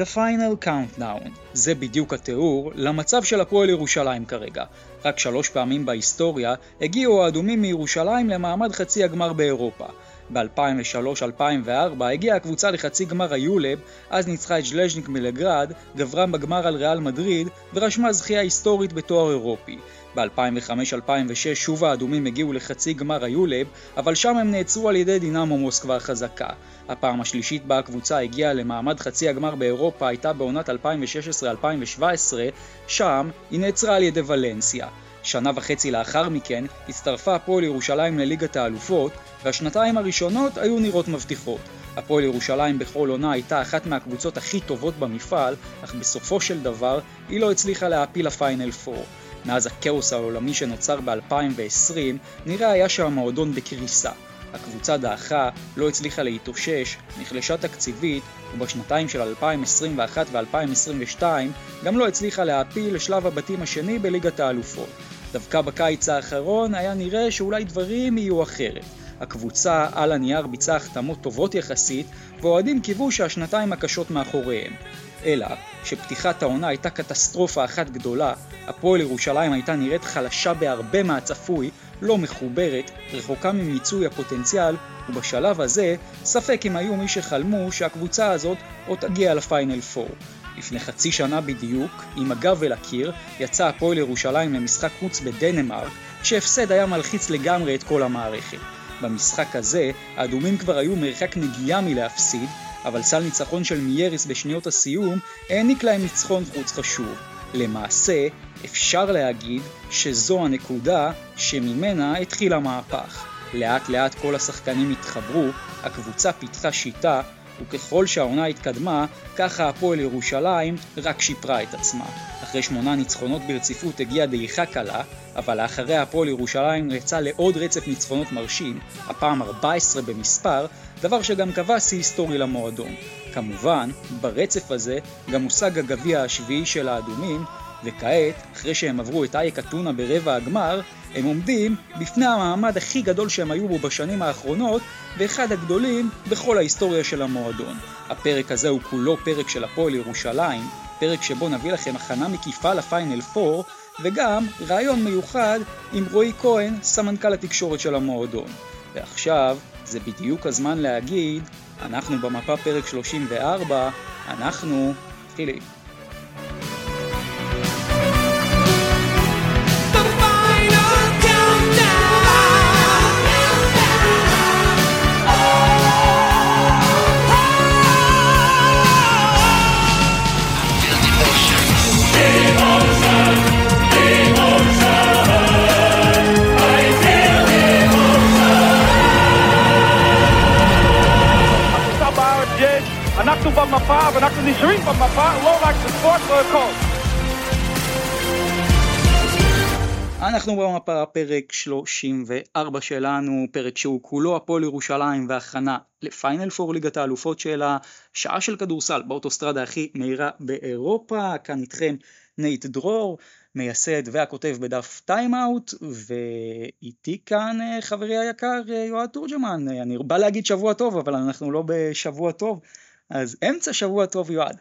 The Final Countdown. זה בדיוק התיאור למצב של הפועל ירושלים כרגע. רק שלוש פעמים בהיסטוריה הגיעו האדומים מירושלים למעמד חצי הגמר באירופה. ב-2003-2004 הגיעה הקבוצה לחצי גמר היולב, אז ניצחה את ז'לז'ניק מלגרד, גברה בגמר על ריאל מדריד ורשמה זכייה היסטורית בתואר אירופי. ב-2005-2006 שוב האדומים הגיעו לחצי גמר היולב, אבל שם הם נעצרו על ידי דינמו מוסקבה החזקה. הפעם השלישית בה הקבוצה הגיעה למעמד חצי הגמר באירופה הייתה בעונת 2016-2017, שם היא נעצרה על ידי ולנסיה. שנה וחצי לאחר מכן הצטרפה הפועל ירושלים לליגת האלופות, והשנתיים הראשונות היו נראות מבטיחות. הפועל ירושלים בכל עונה הייתה אחת מהקבוצות הכי טובות במפעל, אך בסופו של דבר היא לא הצליחה להעפיל לפיינל 4. מאז הכאוס העולמי שנוצר ב-2020, נראה היה שהמועדון בקריסה. הקבוצה דעכה, לא הצליחה להתאושש, נחלשה תקציבית, ובשנתיים של 2021 ו-2022 גם לא הצליחה להעפיל לשלב הבתים השני בליגת האלופות. דווקא בקיץ האחרון היה נראה שאולי דברים יהיו אחרת. הקבוצה על הנייר ביצעה החתמות טובות יחסית, ואוהדים קיוו שהשנתיים הקשות מאחוריהם. אלא שפתיחת העונה הייתה קטסטרופה אחת גדולה, הפועל ירושלים הייתה נראית חלשה בהרבה מהצפוי, לא מחוברת, רחוקה ממיצוי הפוטנציאל, ובשלב הזה, ספק אם היו מי שחלמו שהקבוצה הזאת עוד תגיע לפיינל 4. לפני חצי שנה בדיוק, עם הגב אל הקיר, יצא הפועל ירושלים למשחק חוץ בדנמרק, שהפסד היה מלחיץ לגמרי את כל המערכת. במשחק הזה, האדומים כבר היו מרחק נגיעה מלהפסיד, אבל סל ניצחון של מייריס בשניות הסיום העניק להם ניצחון חוץ חשוב. למעשה, אפשר להגיד שזו הנקודה שממנה התחיל המהפך. לאט לאט כל השחקנים התחברו, הקבוצה פיתחה שיטה, וככל שהעונה התקדמה, ככה הפועל ירושלים רק שיפרה את עצמה. אחרי שמונה ניצחונות ברציפות הגיעה דעיכה קלה, אבל לאחריה הפועל ירושלים יצא לעוד רצף ניצחונות מרשים, הפעם 14 במספר, דבר שגם קבע שיא היסטורי למועדון. כמובן, ברצף הזה גם הושג הגביע השביעי של האדומים, וכעת, אחרי שהם עברו את אייק אתונה ברבע הגמר, הם עומדים בפני המעמד הכי גדול שהם היו בו בשנים האחרונות, ואחד הגדולים בכל ההיסטוריה של המועדון. הפרק הזה הוא כולו פרק של הפועל ירושלים, פרק שבו נביא לכם הכנה מקיפה לפיינל 4, וגם רעיון מיוחד עם רועי כהן, סמנכ"ל התקשורת של המועדון. ועכשיו, זה בדיוק הזמן להגיד, אנחנו במפה פרק 34, אנחנו מתחילים. אנחנו במפה ואנחנו נשארים במפה, לא רק בספורט, לא הכל. אנחנו במפה פרק 34 שלנו, פרק שהוא כולו הפועל ירושלים והכנה לפיינל פור ליגת האלופות של השעה של כדורסל באוטוסטרדה הכי מהירה באירופה, כאן איתכם נייט דרור, מייסד והכותב בדף טיים-אאוט, ואיתי כאן אה, חברי היקר אה, יועד תורג'מן, אני בא להגיד שבוע טוב, אבל אנחנו לא בשבוע טוב. אז אמצע שבוע טוב יועד.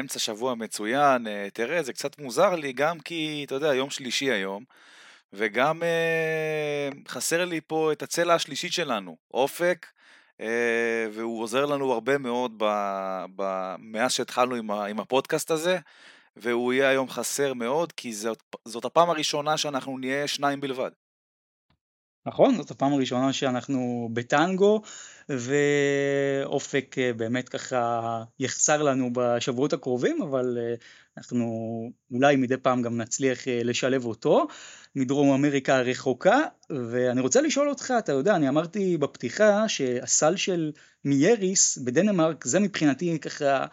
אמצע שבוע מצוין, אה, תראה זה קצת מוזר לי גם כי אתה יודע יום שלישי היום וגם אה, חסר לי פה את הצלע השלישית שלנו, אופק אה, והוא עוזר לנו הרבה מאוד ב, ב, מאז שהתחלנו עם, ה, עם הפודקאסט הזה והוא יהיה היום חסר מאוד כי זאת, זאת הפעם הראשונה שאנחנו נהיה שניים בלבד. נכון, זאת הפעם הראשונה שאנחנו בטנגו ואופק אה, באמת ככה יחסר לנו בשבועות הקרובים, אבל אה, אנחנו אולי מדי פעם גם נצליח אה, לשלב אותו מדרום אמריקה הרחוקה, ואני רוצה לשאול אותך, אתה יודע, אני אמרתי בפתיחה שהסל של מייריס בדנמרק זה מבחינתי ככה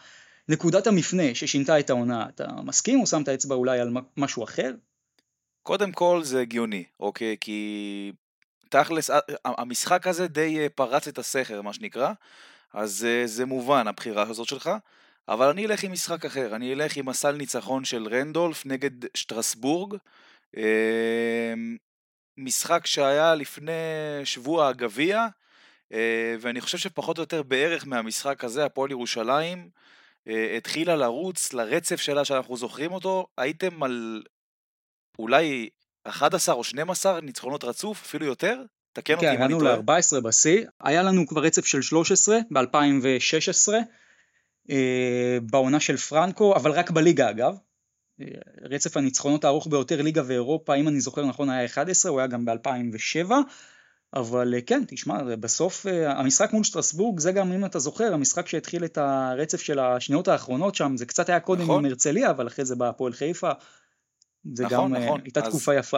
נקודת המפנה ששינתה את העונה. אתה מסכים או שמת אצבע אולי על משהו אחר? קודם כל זה הגיוני, אוקיי? כי תכלס, המשחק הזה די אה, פרץ את הסכר, מה שנקרא, אז אה, זה מובן הבחירה הזאת שלך, אבל אני אלך עם משחק אחר, אני אלך עם הסל ניצחון של רנדולף נגד שטרסבורג, אמ, משחק שהיה לפני שבוע הגביע, אה, ואני חושב שפחות או יותר בערך מהמשחק הזה, הפועל ירושלים, התחילה לרוץ לרצף שלה שאנחנו זוכרים אותו, הייתם על אולי 11 או 12 ניצחונות רצוף, אפילו יותר? תקן אותי כן, אם אני הגענו טועה. ל-14 בשיא, היה לנו כבר רצף של 13 ב-2016, אה, בעונה של פרנקו, אבל רק בליגה אגב. אה, רצף הניצחונות הארוך ביותר ליגה ואירופה, אם אני זוכר נכון היה 11, הוא היה גם ב-2007, אבל אה, כן, תשמע, בסוף המשחק מול שטרסבורג, זה גם אם אתה זוכר, המשחק שהתחיל את הרצף של השניות האחרונות שם, זה קצת היה קודם נכון. עם הרצליה, אבל אחרי זה בא הפועל חיפה. זה נכון, גם אה, נכון. הייתה אז- תקופה יפה.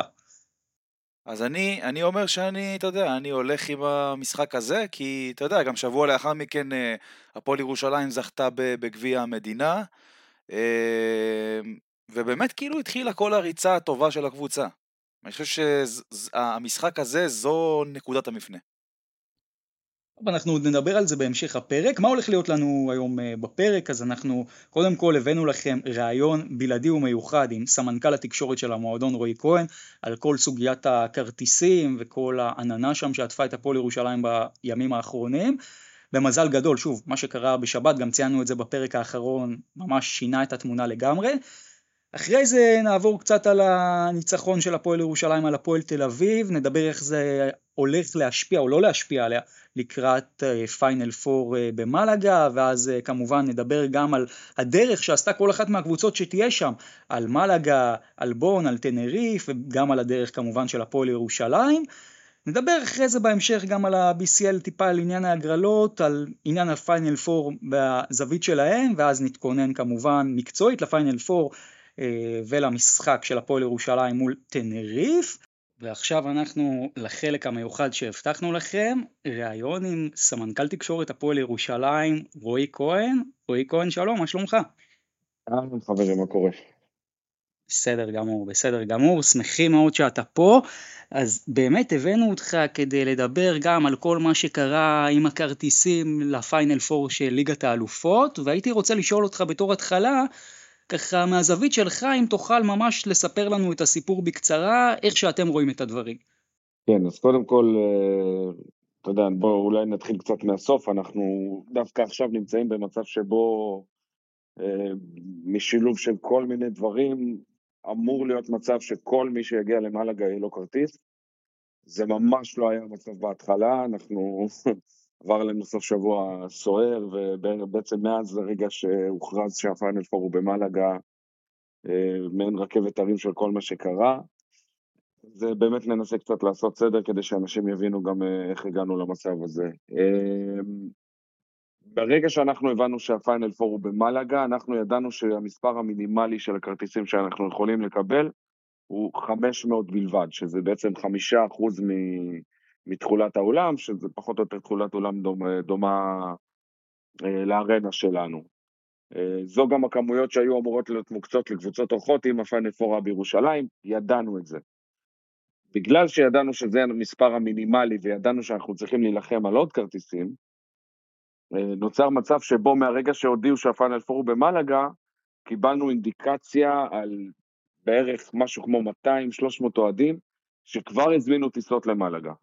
אז אני, אני אומר שאני, אתה יודע, אני הולך עם המשחק הזה, כי אתה יודע, גם שבוע לאחר מכן אה, הפועל ירושלים זכתה בגביע המדינה, אה, ובאמת כאילו התחילה כל הריצה הטובה של הקבוצה. אני חושב שהמשחק הזה זו נקודת המפנה. אנחנו עוד נדבר על זה בהמשך הפרק. מה הולך להיות לנו היום אה, בפרק? אז אנחנו קודם כל הבאנו לכם ראיון בלעדי ומיוחד עם סמנכ"ל התקשורת של המועדון רועי כהן על כל סוגיית הכרטיסים וכל העננה שם שעטפה את הפועל ירושלים בימים האחרונים. במזל גדול, שוב, מה שקרה בשבת, גם ציינו את זה בפרק האחרון, ממש שינה את התמונה לגמרי. אחרי זה נעבור קצת על הניצחון של הפועל ירושלים על הפועל תל אביב, נדבר איך זה הולך להשפיע או לא להשפיע עליה לקראת פיינל פור במלאגה, ואז אה, כמובן נדבר גם על הדרך שעשתה כל אחת מהקבוצות שתהיה שם, על מלאגה, על בון, על טנריף, וגם על הדרך כמובן של הפועל ירושלים. נדבר אחרי זה בהמשך גם על ה-BCL טיפה על עניין ההגרלות, על עניין הפיינל פור בזווית שלהם, ואז נתכונן כמובן מקצועית לפיינל פור אה, ולמשחק של הפועל ירושלים מול טנריף. ועכשיו אנחנו לחלק המיוחד שהבטחנו לכם, ראיון עם סמנכ"ל תקשורת הפועל ירושלים, רועי כהן. רועי כהן, שלום, מה שלומך? אהלן חברים, מה קורה? בסדר גמור, בסדר גמור, שמחים מאוד שאתה פה. אז באמת הבאנו אותך כדי לדבר גם על כל מה שקרה עם הכרטיסים לפיינל פור של ליגת האלופות, והייתי רוצה לשאול אותך בתור התחלה, ככה מהזווית שלך, אם תוכל ממש לספר לנו את הסיפור בקצרה, איך שאתם רואים את הדברים. כן, אז קודם כל, אה, אתה יודע, בואו אולי נתחיל קצת מהסוף, אנחנו דווקא עכשיו נמצאים במצב שבו אה, משילוב של כל מיני דברים, אמור להיות מצב שכל מי שיגיע למלאגה יהיה לו כרטיס. זה ממש לא היה המצב בהתחלה, אנחנו עבר עלינו סוף שבוע סוער, ובעצם מאז הרגע שהוכרז שהפיינל פור הוא במלאגה, אה, מעין רכבת הרים של כל מה שקרה. זה באמת ננסה קצת לעשות סדר כדי שאנשים יבינו גם אה, איך הגענו למצב הזה. אה, ברגע שאנחנו הבנו שהפיינל פור הוא במלאגה, אנחנו ידענו שהמספר המינימלי של הכרטיסים שאנחנו יכולים לקבל הוא 500 בלבד, שזה בעצם חמישה אחוז מ- מתכולת האולם, שזה פחות או יותר תכולת אולם דומה, דומה אה, לארנה שלנו. אה, זו גם הכמויות שהיו אמורות להיות מוקצות לקבוצות אורחות עם הפיינל פור היה בירושלים, ידענו את זה. בגלל שידענו שזה המספר המינימלי וידענו שאנחנו צריכים להילחם על עוד כרטיסים, אה, נוצר מצב שבו מהרגע שהודיעו שהפיינל פור הוא במלאגה, קיבלנו אינדיקציה על בערך משהו כמו 200-300 אוהדים שכבר הזמינו טיסות למלאגה.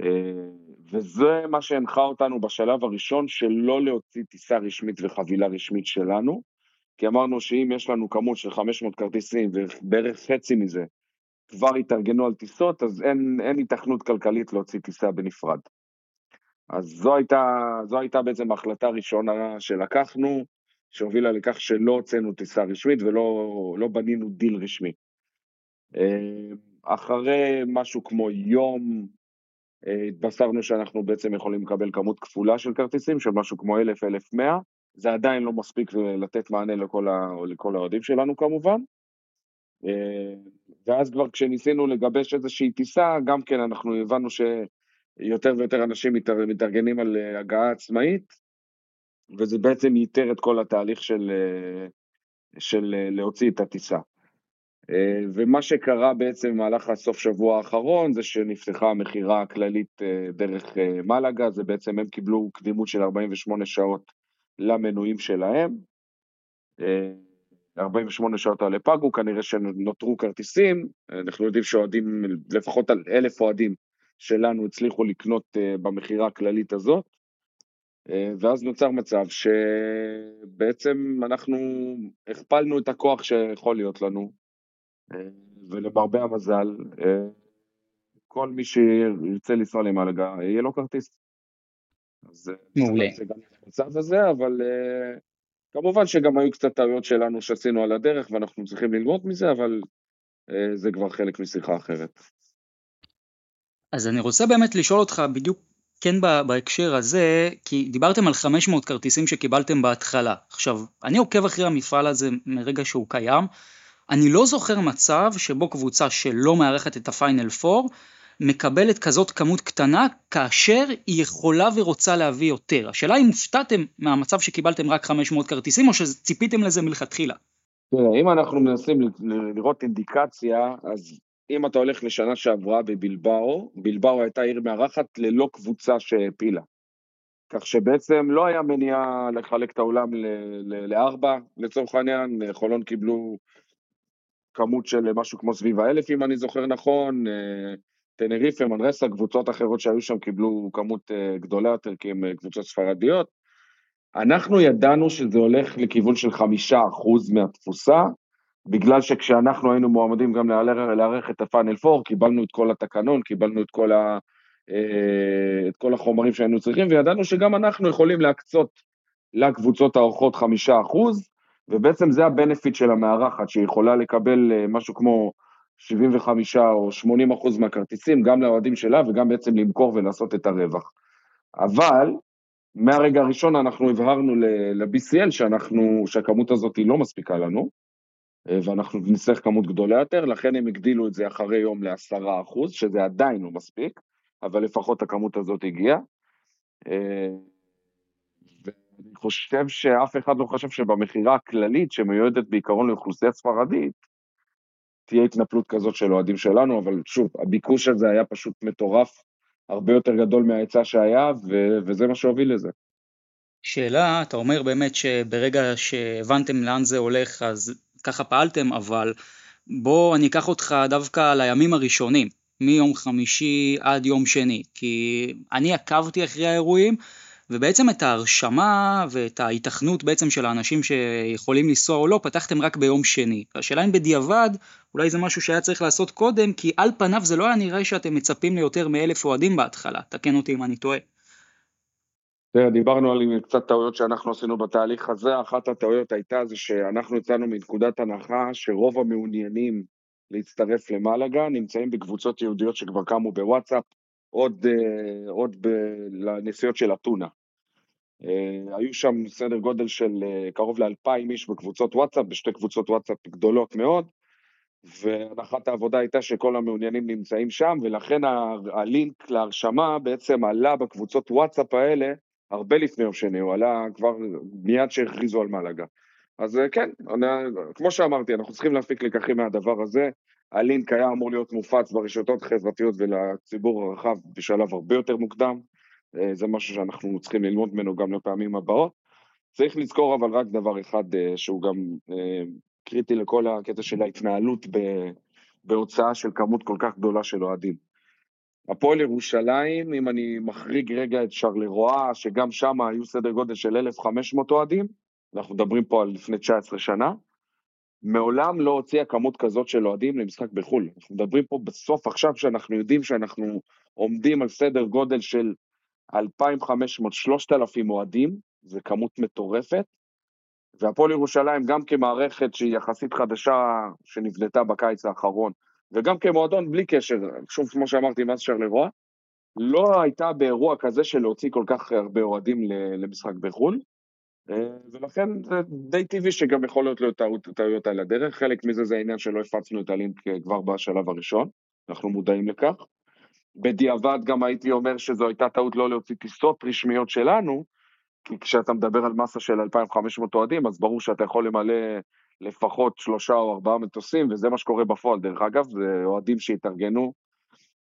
אה, וזה מה שהנחה אותנו בשלב הראשון שלא להוציא טיסה רשמית וחבילה רשמית שלנו, כי אמרנו שאם יש לנו כמות של 500 כרטיסים ובערך חצי מזה כבר התארגנו על טיסות, אז אין, אין התכנות כלכלית להוציא טיסה בנפרד. אז זו הייתה, זו הייתה בעצם ההחלטה הראשונה שלקחנו, שהובילה לכך שלא הוצאנו טיסה רשמית ולא לא בנינו דיל רשמי. אה, אחרי משהו כמו יום, התבשרנו שאנחנו בעצם יכולים לקבל כמות כפולה של כרטיסים, של משהו כמו 1,000-1,100, זה עדיין לא מספיק לתת מענה לכל, לכל האוהדים שלנו כמובן. אה, ואז כבר כשניסינו לגבש איזושהי טיסה, גם כן אנחנו הבנו שיותר ויותר אנשים מתאר, מתארגנים על אה, הגעה עצמאית, וזה בעצם ייתר את כל התהליך של, אה, של להוציא את הטיסה. אה, ומה שקרה בעצם במהלך הסוף שבוע האחרון זה שנפתחה המכירה הכללית אה, דרך אה, מלאגה, זה בעצם הם קיבלו קדימות של 48 שעות למנויים שלהם. אה, 48 שעות האלה פגו, כנראה שנותרו כרטיסים, אנחנו יודעים שאוהדים, לפחות אלף אוהדים שלנו הצליחו לקנות במכירה הכללית הזאת, ואז נוצר מצב שבעצם אנחנו הכפלנו את הכוח שיכול להיות לנו, ולמרבה המזל, כל מי שירצה לנסוע למלגה, יהיה לו כרטיס. אז מעולה. זה גם המצב הזה, אבל כמובן שגם היו קצת טעויות שלנו שעשינו על הדרך, ואנחנו צריכים ללמוד מזה, אבל זה כבר חלק משיחה אחרת. אז אני רוצה באמת לשאול אותך בדיוק כן בהקשר הזה, כי דיברתם על 500 כרטיסים שקיבלתם בהתחלה. עכשיו, אני עוקב אחרי המפעל הזה מרגע שהוא קיים, אני לא זוכר מצב שבו קבוצה שלא מארחת את הפיינל 4 מקבלת כזאת כמות קטנה כאשר היא יכולה ורוצה להביא יותר. השאלה אם הופתעתם מהמצב שקיבלתם רק 500 כרטיסים או שציפיתם לזה מלכתחילה. תראה, אם אנחנו מנסים לראות אינדיקציה, אז אם אתה הולך לשנה שעברה בבלבאו, בלבאו הייתה עיר מארחת ללא קבוצה שהעפילה. כך שבעצם לא היה מניעה לחלק את האולם לארבע, לצורך העניין, חולון קיבלו כמות של משהו כמו סביב האלף, אם אני זוכר נכון, אה, טנריפה, מנרסה, קבוצות אחרות שהיו שם קיבלו כמות אה, גדולה יותר, כי הן אה, קבוצות ספרדיות. אנחנו ידענו שזה הולך לכיוון של חמישה אחוז מהתפוסה, בגלל שכשאנחנו היינו מועמדים גם לארח את הפאנל 4, קיבלנו את כל התקנון, קיבלנו את כל, ה, את כל החומרים שהיינו צריכים, וידענו שגם אנחנו יכולים להקצות לקבוצות האורחות חמישה אחוז, ובעצם זה הבנפיט של המארחת, שהיא יכולה לקבל אה, משהו כמו 75 או 80 אחוז מהכרטיסים, גם לאוהדים שלה וגם בעצם למכור ולעשות את הרווח. אבל מהרגע הראשון אנחנו הבהרנו שאנחנו, שהכמות הזאת היא לא מספיקה לנו, אה, ואנחנו נצטרך כמות גדולה יותר, לכן הם הגדילו את זה אחרי יום לעשרה אחוז, שזה עדיין לא מספיק, אבל לפחות הכמות הזאת הגיעה. ואני חושב שאף אחד לא חושב שבמכירה הכללית, שמיועדת בעיקרון לאוכלוסייה ספרדית, תהיה התנפלות כזאת של אוהדים שלנו, אבל שוב, הביקוש הזה היה פשוט מטורף, הרבה יותר גדול מההיצע שהיה, ו- וזה מה שהוביל לזה. שאלה, אתה אומר באמת שברגע שהבנתם לאן זה הולך, אז ככה פעלתם, אבל בוא אני אקח אותך דווקא לימים הראשונים, מיום חמישי עד יום שני, כי אני עקבתי אחרי האירועים, ובעצם את ההרשמה ואת ההיתכנות בעצם של האנשים שיכולים לנסוע או לא, פתחתם רק ביום שני. השאלה אם בדיעבד, אולי זה משהו שהיה צריך לעשות קודם, כי על פניו זה לא היה נראה שאתם מצפים ליותר מאלף אוהדים בהתחלה, תקן אותי אם אני טועה. תראה, דיברנו על קצת טעויות שאנחנו עשינו בתהליך הזה, אחת הטעויות הייתה זה שאנחנו יצאנו מנקודת הנחה שרוב המעוניינים להצטרף למלאגה נמצאים בקבוצות יהודיות שכבר קמו בוואטסאפ, עוד, אה, עוד ב, לנסיעות של אתונה. אה, היו שם סדר גודל של אה, קרוב לאלפיים איש בקבוצות וואטסאפ, בשתי קבוצות וואטסאפ גדולות מאוד, והנחת העבודה הייתה שכל המעוניינים נמצאים שם, ולכן הלינק להרשמה בעצם עלה בקבוצות וואטסאפ האלה הרבה לפני יום שני, הוא עלה כבר מיד שהכריזו על מלאגה. אז אה, כן, אני, כמו שאמרתי, אנחנו צריכים להפיק לקחים מהדבר הזה. הלינק היה אמור להיות מופץ ברשתות החברתיות ולציבור הרחב בשלב הרבה יותר מוקדם. אה, זה משהו שאנחנו צריכים ללמוד ממנו גם לפעמים הבאות. צריך לזכור אבל רק דבר אחד אה, שהוא גם קריטי לכל הקטע של ההתנהלות בהוצאה של כמות כל כך גדולה של אוהדים. הפועל ירושלים, אם אני מחריג רגע את שרלרואה, שגם שם היו סדר גודל של 1,500 אוהדים, אנחנו מדברים פה על לפני 19 שנה, מעולם לא הוציאה כמות כזאת של אוהדים למשחק בחו"ל. אנחנו מדברים פה בסוף עכשיו שאנחנו יודעים שאנחנו עומדים על סדר גודל של 2,500-3,000 אוהדים, זו כמות מטורפת, והפועל ירושלים גם כמערכת שהיא יחסית חדשה, שנבנתה בקיץ האחרון, וגם כמועדון בלי קשר, שוב כמו שאמרתי מאז שרלרואה, לא הייתה באירוע כזה של להוציא כל כך הרבה אוהדים למשחק בחו"ל, ולכן זה די טבעי שגם יכול להיות לו טעויות על הדרך, חלק מזה זה העניין שלא הפצנו את הלינק אה, כבר בשלב הראשון, אנחנו מודעים לכך. בדיעבד גם הייתי אומר שזו הייתה טעות לא להוציא טיסות רשמיות שלנו, כי כשאתה מדבר על מסה של 2,500 אוהדים, אז ברור שאתה יכול למלא לפחות שלושה או ארבעה מטוסים, וזה מה שקורה בפועל, דרך אגב, זה אוהדים שהתארגנו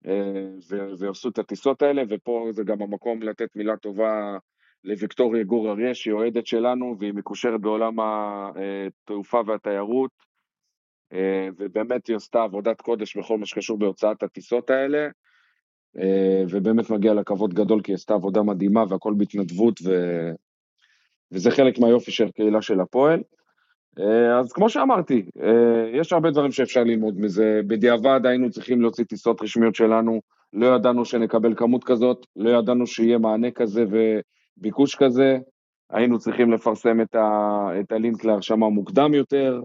אה, ועשו את הטיסות האלה, ופה זה גם המקום לתת מילה טובה לוויקטוריה גור אריה, שהיא אוהדת שלנו, והיא מקושרת בעולם התעופה והתיירות, אה, ובאמת היא עשתה עבודת קודש בכל מה שקשור בהוצאת הטיסות האלה. ובאמת מגיע לה כבוד גדול כי היא עשתה עבודה מדהימה והכל בהתנדבות ו... וזה חלק מהיופי של קהילה של הפועל. אה, אז כמו שאמרתי, אה, יש הרבה דברים שאפשר ללמוד מזה. בדיעבד היינו צריכים להוציא טיסות רשמיות שלנו, לא ידענו שנקבל כמות כזאת, לא ידענו שיהיה מענה כזה וביקוש כזה. היינו צריכים לפרסם את, ה, את הלינק להרשמה מוקדם יותר,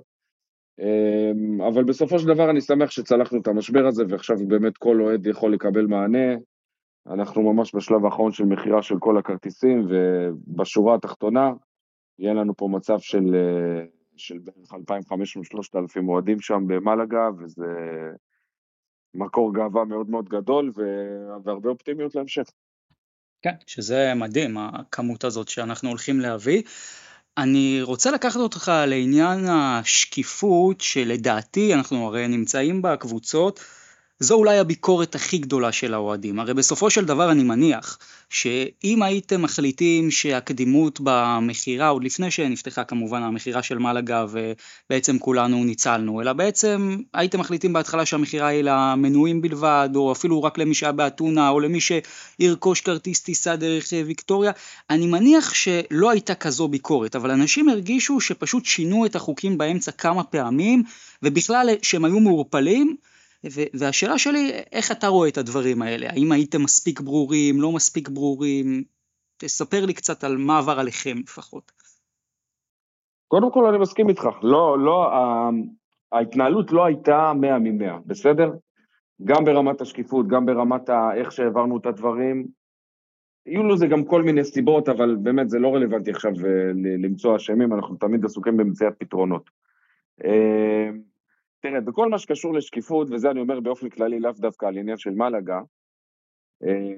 אה, אבל בסופו של דבר אני שמח שצלחנו את המשבר הזה, ועכשיו באמת כל אוהד יכול לקבל מענה. אנחנו ממש בשלב האחרון של מכירה של כל הכרטיסים, ובשורה התחתונה, יהיה לנו פה מצב של של בערך 2,500-3,000 אוהדים שם במלאגה, וזה מקור גאווה מאוד מאוד גדול והרבה אופטימיות להמשך. כן, שזה מדהים, הכמות הזאת שאנחנו הולכים להביא. אני רוצה לקחת אותך לעניין השקיפות שלדעתי אנחנו הרי נמצאים בקבוצות זו אולי הביקורת הכי גדולה של האוהדים. הרי בסופו של דבר אני מניח שאם הייתם מחליטים שהקדימות במכירה, עוד לפני שנפתחה כמובן המכירה של מלאגה ובעצם כולנו ניצלנו, אלא בעצם הייתם מחליטים בהתחלה שהמכירה היא למנויים בלבד, או אפילו רק למי שהיה באתונה, או למי שירכוש כרטיס טיסה דרך ויקטוריה, אני מניח שלא הייתה כזו ביקורת, אבל אנשים הרגישו שפשוט שינו את החוקים באמצע כמה פעמים, ובכלל שהם היו מעורפלים, והשאלה שלי, איך אתה רואה את הדברים האלה? האם הייתם מספיק ברורים, לא מספיק ברורים? תספר לי קצת על מה עבר עליכם לפחות. קודם כל אני מסכים איתך, לא, לא, ההתנהלות לא הייתה 100 מ-100, בסדר? גם ברמת השקיפות, גם ברמת איך שהעברנו את הדברים. יהיו לזה גם כל מיני סיבות, אבל באמת זה לא רלוונטי עכשיו אה, למצוא אשמים, אנחנו תמיד עסוקים במציאת פתרונות. אה, תראה, בכל מה שקשור לשקיפות, וזה אני אומר באופן כללי, לאו דווקא על עניין של מלאגה, אה,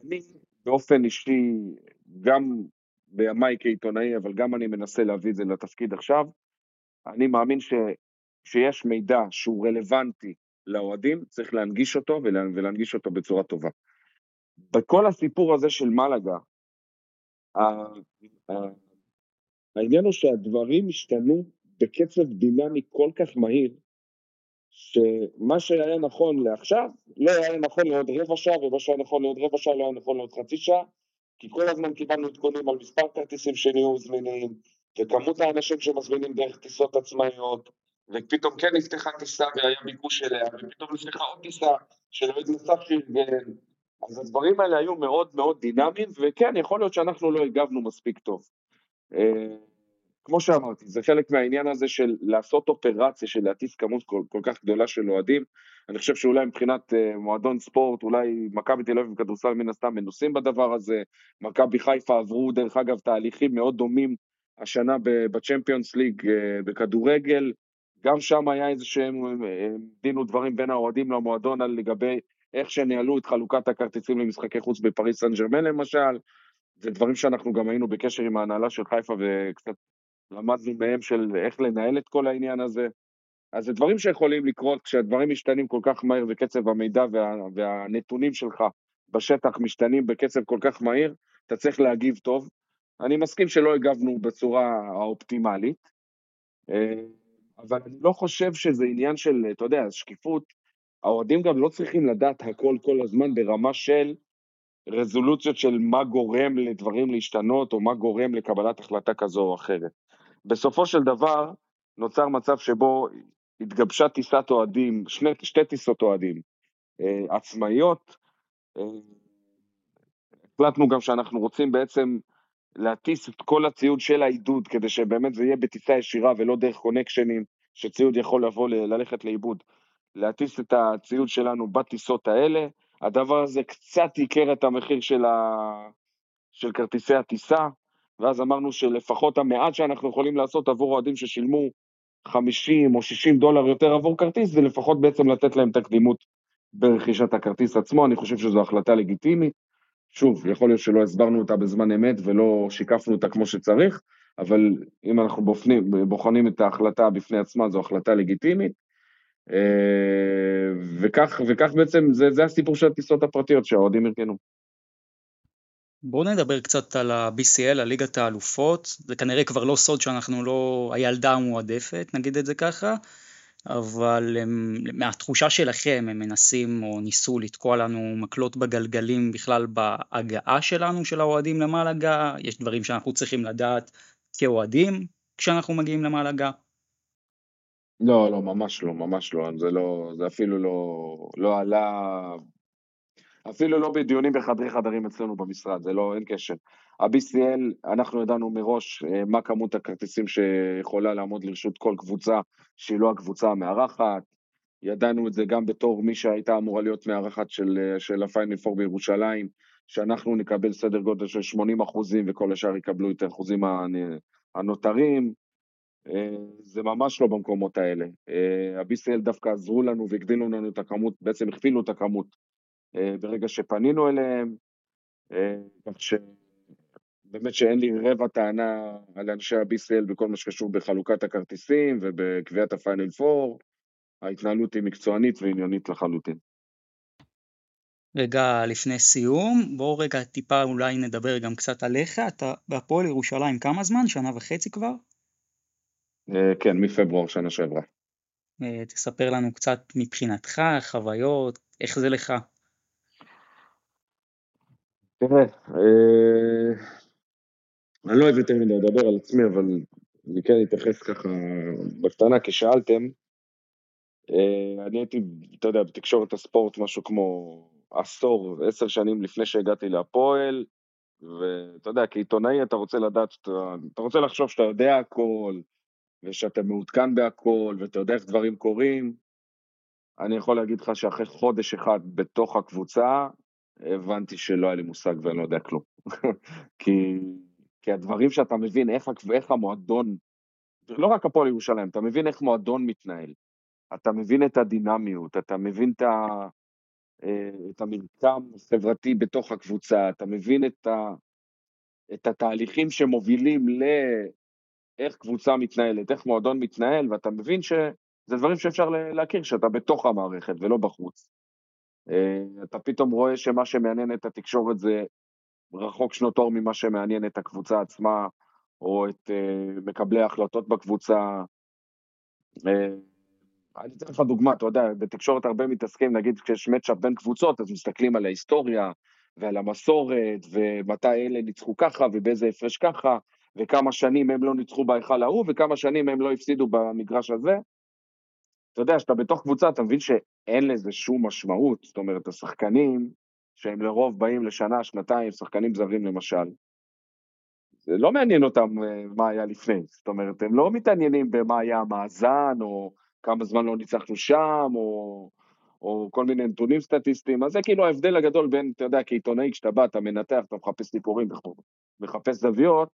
אני באופן אישי, גם בימיי כעיתונאי, אבל גם אני מנסה להביא את זה לתפקיד עכשיו, אני מאמין ש, שיש מידע שהוא רלוונטי לאוהדים, צריך להנגיש אותו ולהנגיש אותו בצורה טובה. בכל הסיפור הזה של מלאגה, העניין הוא שהדברים השתנו בקצב דינמי כל כך מהיר, שמה שהיה נכון לעכשיו, לא היה נכון לעוד רבע שעה, ומה שהיה נכון לעוד רבע שעה לא היה נכון לעוד חצי שעה, כי כל הזמן קיבלנו עדכונים על מספר כרטיסים שנהיו זמינים, וכמות האנשים שמזמינים דרך טיסות עצמאיות, ופתאום כן נפתחה טיסה והיה ביקוש אליה, ופתאום נפתחה עוד טיסה של עובד נוסף שארגן, אז הדברים האלה היו מאוד מאוד דינמיים, וכן, יכול להיות שאנחנו לא הגבנו מספיק טוב. אה, כמו שאמרתי, זה חלק מהעניין הזה של לעשות אופרציה, של להטיס כמות כל, כל כך גדולה של אוהדים. אני חושב שאולי מבחינת uh, מועדון ספורט, אולי מכבי תל אביב וכדורסל מן הסתם מנוסים בדבר הזה. מכבי חיפה עברו דרך אגב תהליכים מאוד דומים השנה בצ'מפיונס ליג uh, בכדורגל. גם שם היה איזה שהם אה, דין ודברים בין האוהדים למועדון על לגבי איך שניהלו את חלוקת הכרטיסים למשחקי חוץ בפריס סן ג'רמן למשל. זה דברים שאנחנו גם היינו בקשר עם ההנהלה של חיפה וקצת למדנו מהם של איך לנהל את כל העניין הזה. אז זה דברים שיכולים לקרות כשהדברים משתנים כל כך מהר וקצב המידע וה, והנתונים שלך בשטח משתנים בקצב כל כך מהיר, אתה צריך להגיב טוב. אני מסכים שלא הגבנו בצורה האופטימלית, אה, אבל אני לא חושב שזה עניין של, אתה יודע, שקיפות. האוהדים גם לא צריכים לדעת הכל כל הזמן ברמה של רזולוציות של מה גורם לדברים להשתנות או מה גורם לקבלת החלטה כזו או אחרת. בסופו של דבר נוצר מצב שבו התגבשה טיסת אוהדים, שני, שתי טיסות אוהדים אה, עצמאיות. אה, החלטנו גם שאנחנו רוצים בעצם להטיס את כל הציוד של העידוד, כדי שבאמת זה יהיה בטיסה ישירה ולא דרך קונקשנים, שציוד יכול לבוא, ל- ללכת לאיבוד. להטיס את הציוד שלנו בטיסות האלה. הדבר הזה קצת ייקר את המחיר של, ה... של כרטיסי הטיסה. ואז אמרנו שלפחות המעט שאנחנו יכולים לעשות עבור אוהדים ששילמו 50 או 60 דולר יותר עבור כרטיס, זה לפחות בעצם לתת להם תקדימות ברכישת הכרטיס עצמו, אני חושב שזו החלטה לגיטימית. שוב, יכול להיות שלא הסברנו אותה בזמן אמת ולא שיקפנו אותה כמו שצריך, אבל אם אנחנו בוחנים, בוחנים את ההחלטה בפני עצמה, זו החלטה לגיטימית. אה, וכך, וכך בעצם, זה, זה הסיפור של הטיסות הפרטיות שהאוהדים ארגנו. בואו נדבר קצת על ה-BCL, הליגת האלופות. זה כנראה כבר לא סוד שאנחנו לא הילדה המועדפת, נגיד את זה ככה. אבל הם, מהתחושה שלכם הם מנסים או ניסו לתקוע לנו מקלות בגלגלים בכלל בהגעה שלנו של האוהדים למלאגה, יש דברים שאנחנו צריכים לדעת כאוהדים כשאנחנו מגיעים למלאגה? לא, לא, ממש לא, ממש לא, זה לא, זה אפילו לא, לא עלה, אפילו לא בדיונים בחדרי חדרים אצלנו במשרד, זה לא, אין קשר. ה-BCL, אנחנו ידענו מראש אה, מה כמות הכרטיסים שיכולה לעמוד לרשות כל קבוצה שהיא לא הקבוצה המארחת, ידענו את זה גם בתור מי שהייתה אמורה להיות מארחת של, אה, של הפיינל פור בירושלים, שאנחנו נקבל סדר גודל של 80 אחוזים וכל השאר יקבלו את האחוזים הנותרים. אה, זה ממש לא במקומות האלה. ה-BCL דווקא עזרו לנו והגדילו לנו את הכמות, בעצם הכפילו את הכמות ברגע שפנינו אליהם, כך ש... באמת שאין לי רבע טענה על אנשי ה-BCL בכל מה שקשור בחלוקת הכרטיסים ובקביעת הפיינל פור. ההתנהלות היא מקצוענית ועניינית לחלוטין. רגע לפני סיום, בואו רגע טיפה אולי נדבר גם קצת עליך, אתה בהפועל ירושלים כמה זמן? שנה וחצי כבר? אה, כן, מפברואר שנה שעברה. אה, תספר לנו קצת מבחינתך, חוויות, איך זה לך? תראה, אה, אני לא אוהב יותר מדי לדבר על עצמי, אבל אני כן אתייחס ככה בקטנה, כי שאלתם. אה, אני הייתי, אתה יודע, בתקשורת הספורט משהו כמו עשור, עשר שנים לפני שהגעתי להפועל, ואתה יודע, כעיתונאי אתה רוצה לדעת, אתה, רוצה לחשוב שאתה יודע הכל, ושאתה מעודכן בהכל, ואתה יודע איך דברים קורים. אני יכול להגיד לך שאחרי חודש אחד בתוך הקבוצה, הבנתי שלא היה לי מושג ואני לא יודע כלום. כי כי הדברים שאתה מבין, איך, איך המועדון, לא רק הפועל ירושלים, אתה מבין איך מועדון מתנהל, אתה מבין את הדינמיות, אתה מבין את, ה, אה, את המרקם החברתי בתוך הקבוצה, אתה מבין את, ה, את התהליכים שמובילים לאיך קבוצה מתנהלת, איך מועדון מתנהל, ואתה מבין שזה דברים שאפשר להכיר כשאתה בתוך המערכת ולא בחוץ. אה, אתה פתאום רואה שמה שמעניין את התקשורת זה רחוק שנות אור ממה שמעניין את הקבוצה עצמה, או את uh, מקבלי ההחלטות בקבוצה. Uh, אני אתן לך דוגמה, אתה יודע, בתקשורת הרבה מתעסקים, נגיד כשיש מצ'אפ בין קבוצות, אז מסתכלים על ההיסטוריה ועל המסורת, ומתי אלה ניצחו ככה ובאיזה הפרש ככה, וכמה שנים הם לא ניצחו בהיכל ההוא, וכמה שנים הם לא הפסידו במגרש הזה. אתה יודע, כשאתה בתוך קבוצה, אתה מבין שאין לזה שום משמעות, זאת אומרת, השחקנים שהם לרוב באים לשנה, שנתיים, שחקנים זרים למשל, זה לא מעניין אותם אה, מה היה לפני, זאת אומרת, הם לא מתעניינים במה היה המאזן, או כמה זמן לא ניצחנו שם, או, או כל מיני נתונים סטטיסטיים, אז זה כאילו ההבדל הגדול בין, אתה יודע, כעיתונאי, כשאתה בא, אתה מנתח, אתה מחפש סיפורים, מחפש זוויות,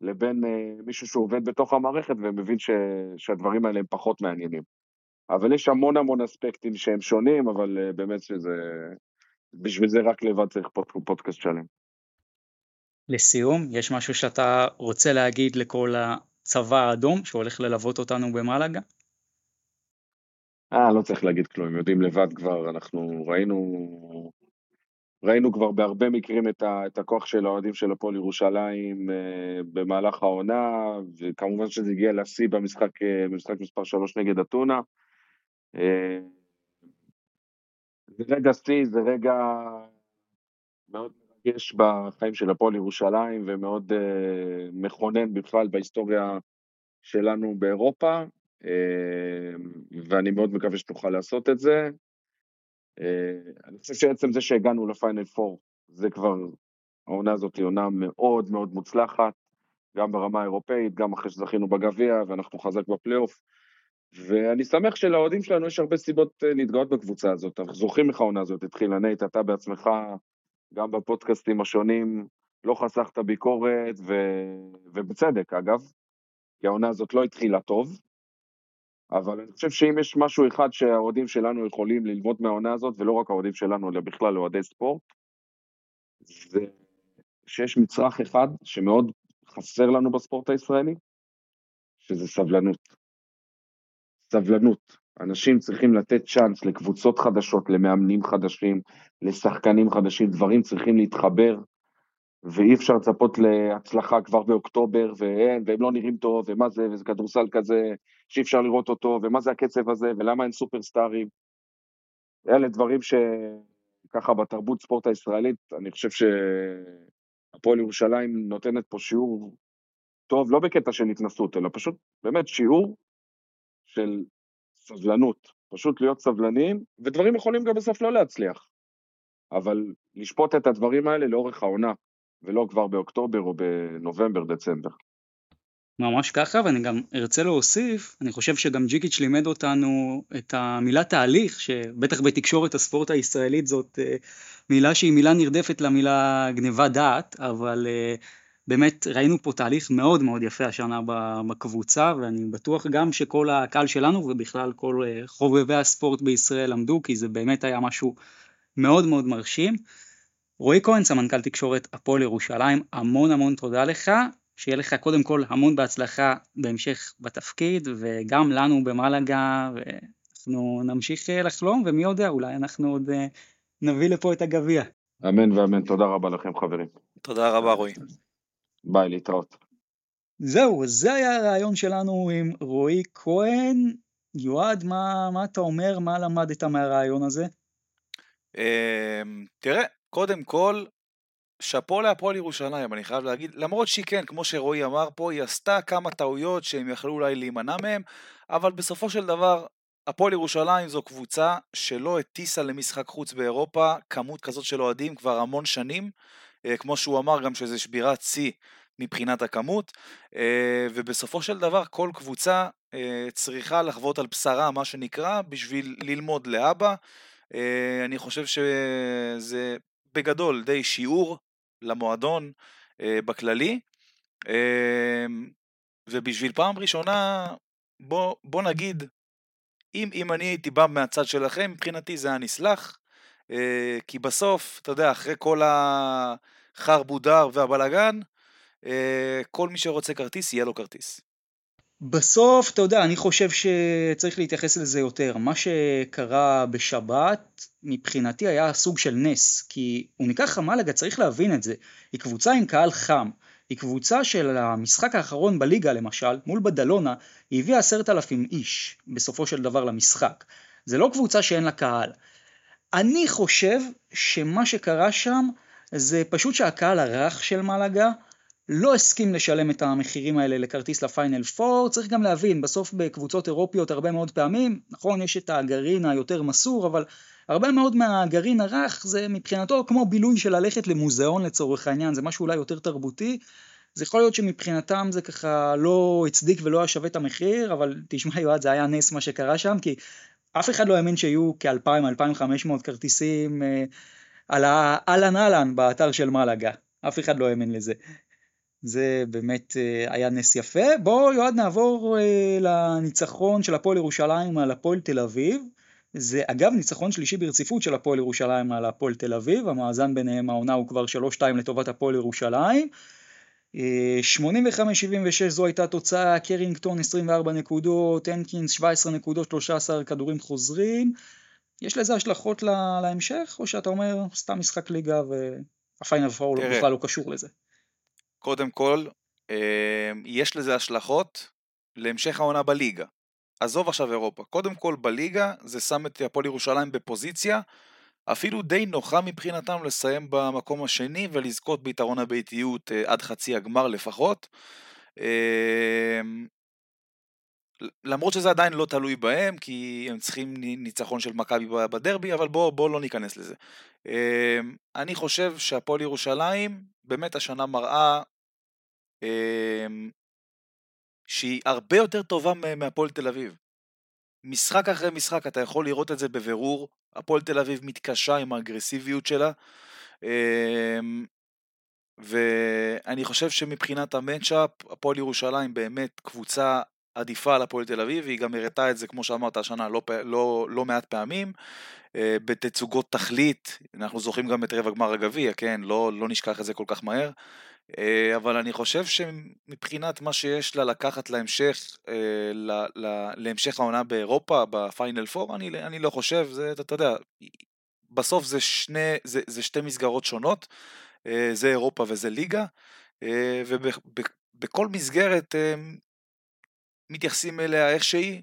לבין uh, מישהו שעובד בתוך המערכת ומבין ש, שהדברים האלה הם פחות מעניינים. אבל יש המון המון אספקטים שהם שונים, אבל uh, באמת שזה בשביל זה רק לבד צריך פודקאסט שלם. לסיום, יש משהו שאתה רוצה להגיד לכל הצבא האדום שהולך ללוות אותנו במלאגה? אה, לא צריך להגיד כלום, יודעים לבד כבר, אנחנו ראינו, ראינו כבר בהרבה מקרים את, ה, את הכוח של האוהדים של הפועל ירושלים אה, במהלך העונה, וכמובן שזה הגיע לשיא במשחק, אה, במשחק מספר 3 נגד אתונה. אה, זה רגע שיא, זה רגע מאוד מרגש בחיים של הפועל ירושלים ומאוד uh, מכונן בכלל בהיסטוריה שלנו באירופה, uh, ואני מאוד מקווה שתוכל לעשות את זה. אני חושב שעצם זה שהגענו לפיינל פור, זה כבר, העונה הזאת היא עונה מאוד מאוד מוצלחת, גם ברמה האירופאית, גם אחרי שזכינו בגביע ואנחנו חזק בפלייאוף. ואני שמח שלאוהדים שלנו יש הרבה סיבות אה, להתגאות בקבוצה הזאת. אנחנו זוכרים איך העונה הזאת התחילה, נייט, אתה בעצמך, גם בפודקאסטים השונים, לא חסכת ביקורת, ו... ובצדק אגב, כי העונה הזאת לא התחילה טוב, אבל אני חושב שאם יש משהו אחד שהאוהדים שלנו יכולים ללמוד מהעונה הזאת, ולא רק האוהדים שלנו, אלא בכלל אוהדי ספורט, זה שיש מצרך אחד שמאוד חסר לנו בספורט הישראלי, שזה סבלנות. סבלנות. אנשים צריכים לתת צ'אנס לקבוצות חדשות, למאמנים חדשים, לשחקנים חדשים, דברים צריכים להתחבר. ואי אפשר לצפות להצלחה כבר באוקטובר, ואין, והם לא נראים טוב, ומה זה, וזה כדורסל כזה שאי אפשר לראות אותו, ומה זה הקצב הזה, ולמה אין סופרסטארים. אלה דברים שככה בתרבות ספורט הישראלית, אני חושב שהפועל ירושלים נותנת פה שיעור טוב, לא בקטע של התנסות, אלא פשוט באמת שיעור של סבלנות. פשוט להיות סבלניים, ודברים יכולים גם בסוף לא להצליח. אבל לשפוט את הדברים האלה לאורך העונה, ולא כבר באוקטובר או בנובמבר, דצמבר. ממש ככה, ואני גם ארצה להוסיף, אני חושב שגם ג'יקיץ' לימד אותנו את המילה תהליך, שבטח בתקשורת הספורט הישראלית זאת אה, מילה שהיא מילה נרדפת למילה גניבת דעת, אבל אה, באמת ראינו פה תהליך מאוד מאוד יפה השנה בקבוצה, ואני בטוח גם שכל הקהל שלנו ובכלל כל אה, חובבי הספורט בישראל למדו, כי זה באמת היה משהו מאוד מאוד מרשים. רועי כהן, סמנכ"ל תקשורת הפועל ירושלים, המון המון תודה לך, שיהיה לך קודם כל המון בהצלחה בהמשך בתפקיד, וגם לנו במלאגה, ואנחנו נמשיך אה, לחלום, ומי יודע, אולי אנחנו עוד אה, נביא לפה את הגביע. אמן ואמן, תודה רבה לכם חברים. תודה רבה רועי. ביי, להתראות. זהו, זה היה הרעיון שלנו עם רועי כהן. יועד, מה, מה אתה אומר? מה למדת מהרעיון הזה? אמ, תראה, קודם כל, שאפו להפועל ירושלים, אני חייב להגיד, למרות שהיא כן, כמו שרועי אמר פה, היא עשתה כמה טעויות שהם יכלו אולי להימנע מהם, אבל בסופו של דבר, הפועל ירושלים זו קבוצה שלא הטיסה למשחק חוץ באירופה כמות כזאת של אוהדים כבר המון שנים, כמו שהוא אמר גם שזה שבירת שיא מבחינת הכמות, אה, ובסופו של דבר כל קבוצה אה, צריכה לחוות על בשרה, מה שנקרא, בשביל ללמוד לאבא. אני חושב שזה בגדול די שיעור למועדון בכללי, ובשביל פעם ראשונה, בוא, בוא נגיד, אם, אם אני הייתי בא מהצד שלכם, מבחינתי זה היה נסלח, אה, כי בסוף, אתה יודע, אחרי כל החרבודר והבלגן, אה, כל מי שרוצה כרטיס, יהיה לו כרטיס. בסוף, אתה יודע, אני חושב שצריך להתייחס לזה יותר. מה שקרה בשבת, מבחינתי היה סוג של נס, כי הוא ניקח המלגה, צריך להבין את זה. היא קבוצה עם קהל חם. היא קבוצה של המשחק האחרון בליגה למשל, מול בדלונה, היא הביאה עשרת אלפים איש בסופו של דבר למשחק. זה לא קבוצה שאין לה קהל. אני חושב שמה שקרה שם זה פשוט שהקהל הרך של מלאגה לא הסכים לשלם את המחירים האלה לכרטיס לפיינל 4, צריך גם להבין, בסוף בקבוצות אירופיות הרבה מאוד פעמים, נכון, יש את הגרעין היותר מסור, אבל הרבה מאוד מהגרעין הרך זה מבחינתו כמו בילוי של ללכת למוזיאון לצורך העניין, זה משהו אולי יותר תרבותי, זה יכול להיות שמבחינתם זה ככה לא הצדיק ולא היה שווה את המחיר, אבל תשמע יועד, זה היה נס מה שקרה שם, כי אף אחד לא האמין שיהיו כ-2,000-2,500 כרטיסים אה, על האהלן אהלן באתר של מלאגה. אף אחד לא האמין לזה. זה באמת אה, היה נס יפה. בואו יועד נעבור אה, לניצחון של הפועל ירושלים על הפועל תל אביב. זה אגב ניצחון שלישי ברציפות של הפועל ירושלים על הפועל תל אביב, המאזן ביניהם העונה הוא כבר 3-2 לטובת הפועל ירושלים. 85-76 זו הייתה תוצאה, קרינגטון 24 נקודות, הנקינס 17 נקודות, 13 כדורים חוזרים. יש לזה השלכות להמשך, או שאתה אומר סתם משחק ליגה והפיינל פאול בכלל לא קשור לזה? קודם כל, אה, יש לזה השלכות להמשך העונה בליגה. עזוב עכשיו אירופה. קודם כל בליגה זה שם את הפועל ירושלים בפוזיציה אפילו די נוחה מבחינתם לסיים במקום השני ולזכות ביתרון הביתיות אה, עד חצי הגמר לפחות. אמ, למרות שזה עדיין לא תלוי בהם, כי הם צריכים ניצחון של מכבי בדרבי, אבל בואו בוא לא ניכנס לזה. אמ, אני חושב שהפועל ירושלים באמת השנה מראה אמ, שהיא הרבה יותר טובה מהפועל תל אביב. משחק אחרי משחק אתה יכול לראות את זה בבירור, הפועל תל אביב מתקשה עם האגרסיביות שלה, אמ, ואני חושב שמבחינת המצ'אפ, הפועל ירושלים באמת קבוצה עדיפה על הפועל תל אביב, והיא גם הראתה את זה, כמו שאמרת, השנה לא, לא, לא מעט פעמים, אה, בתצוגות תכלית, אנחנו זוכרים גם את רבע גמר הגביע, כן? לא, לא נשכח את זה כל כך מהר. אה, אבל אני חושב שמבחינת מה שיש לה לקחת להמשך, אה, להמשך העונה באירופה, בפיינל פור, אני, אני לא חושב, זה, אתה, אתה יודע, בסוף זה, שני, זה, זה שתי מסגרות שונות. זה אירופה וזה ליגה, ובכל מסגרת מתייחסים אליה איך שהיא,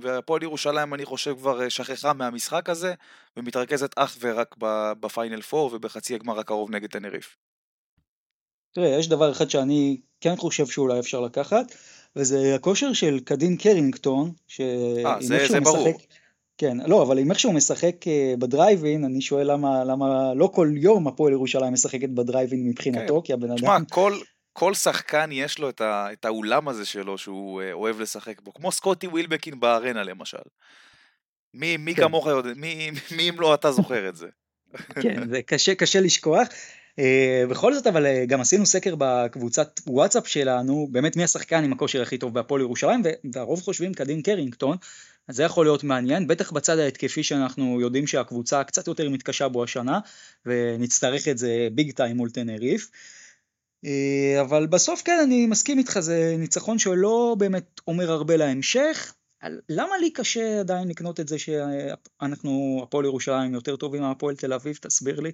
והפועל ירושלים אני חושב כבר שכחה מהמשחק הזה, ומתרכזת אך ורק בפיינל 4 ובחצי הגמר הקרוב נגד תנריף. תראה, יש דבר אחד שאני כן חושב שאולי אפשר לקחת, וזה הכושר של קדין קרינגטון, אה, זה, זה ברור. משחק, כן, לא, אבל עם איך שהוא משחק אה, בדרייבין, אני שואל למה, למה לא כל יום הפועל ירושלים משחקת בדרייבין מבחינתו, כן. כי הבן אדם... תשמע, כל, כל שחקן יש לו את, ה, את האולם הזה שלו שהוא אה, אוהב לשחק בו, כמו סקוטי ווילבקין בארנה למשל. מי, מי כן. כמוך יודע, מי, מי אם לא אתה זוכר את זה? כן, זה קשה, קשה לשכוח. Uh, בכל זאת אבל uh, גם עשינו סקר בקבוצת וואטסאפ שלנו, באמת מי השחקן עם הכושר הכי טוב בהפועל ירושלים, והרוב חושבים קדין קרינגטון, אז זה יכול להיות מעניין, בטח בצד ההתקפי שאנחנו יודעים שהקבוצה קצת יותר מתקשה בו השנה, ונצטרך את זה ביג טיים מול תנריף. Uh, אבל בסוף כן, אני מסכים איתך, זה ניצחון שלא באמת אומר הרבה להמשך. למה לי קשה עדיין לקנות את זה שאנחנו, הפועל ירושלים יותר טובים מהפועל תל אביב? תסביר לי.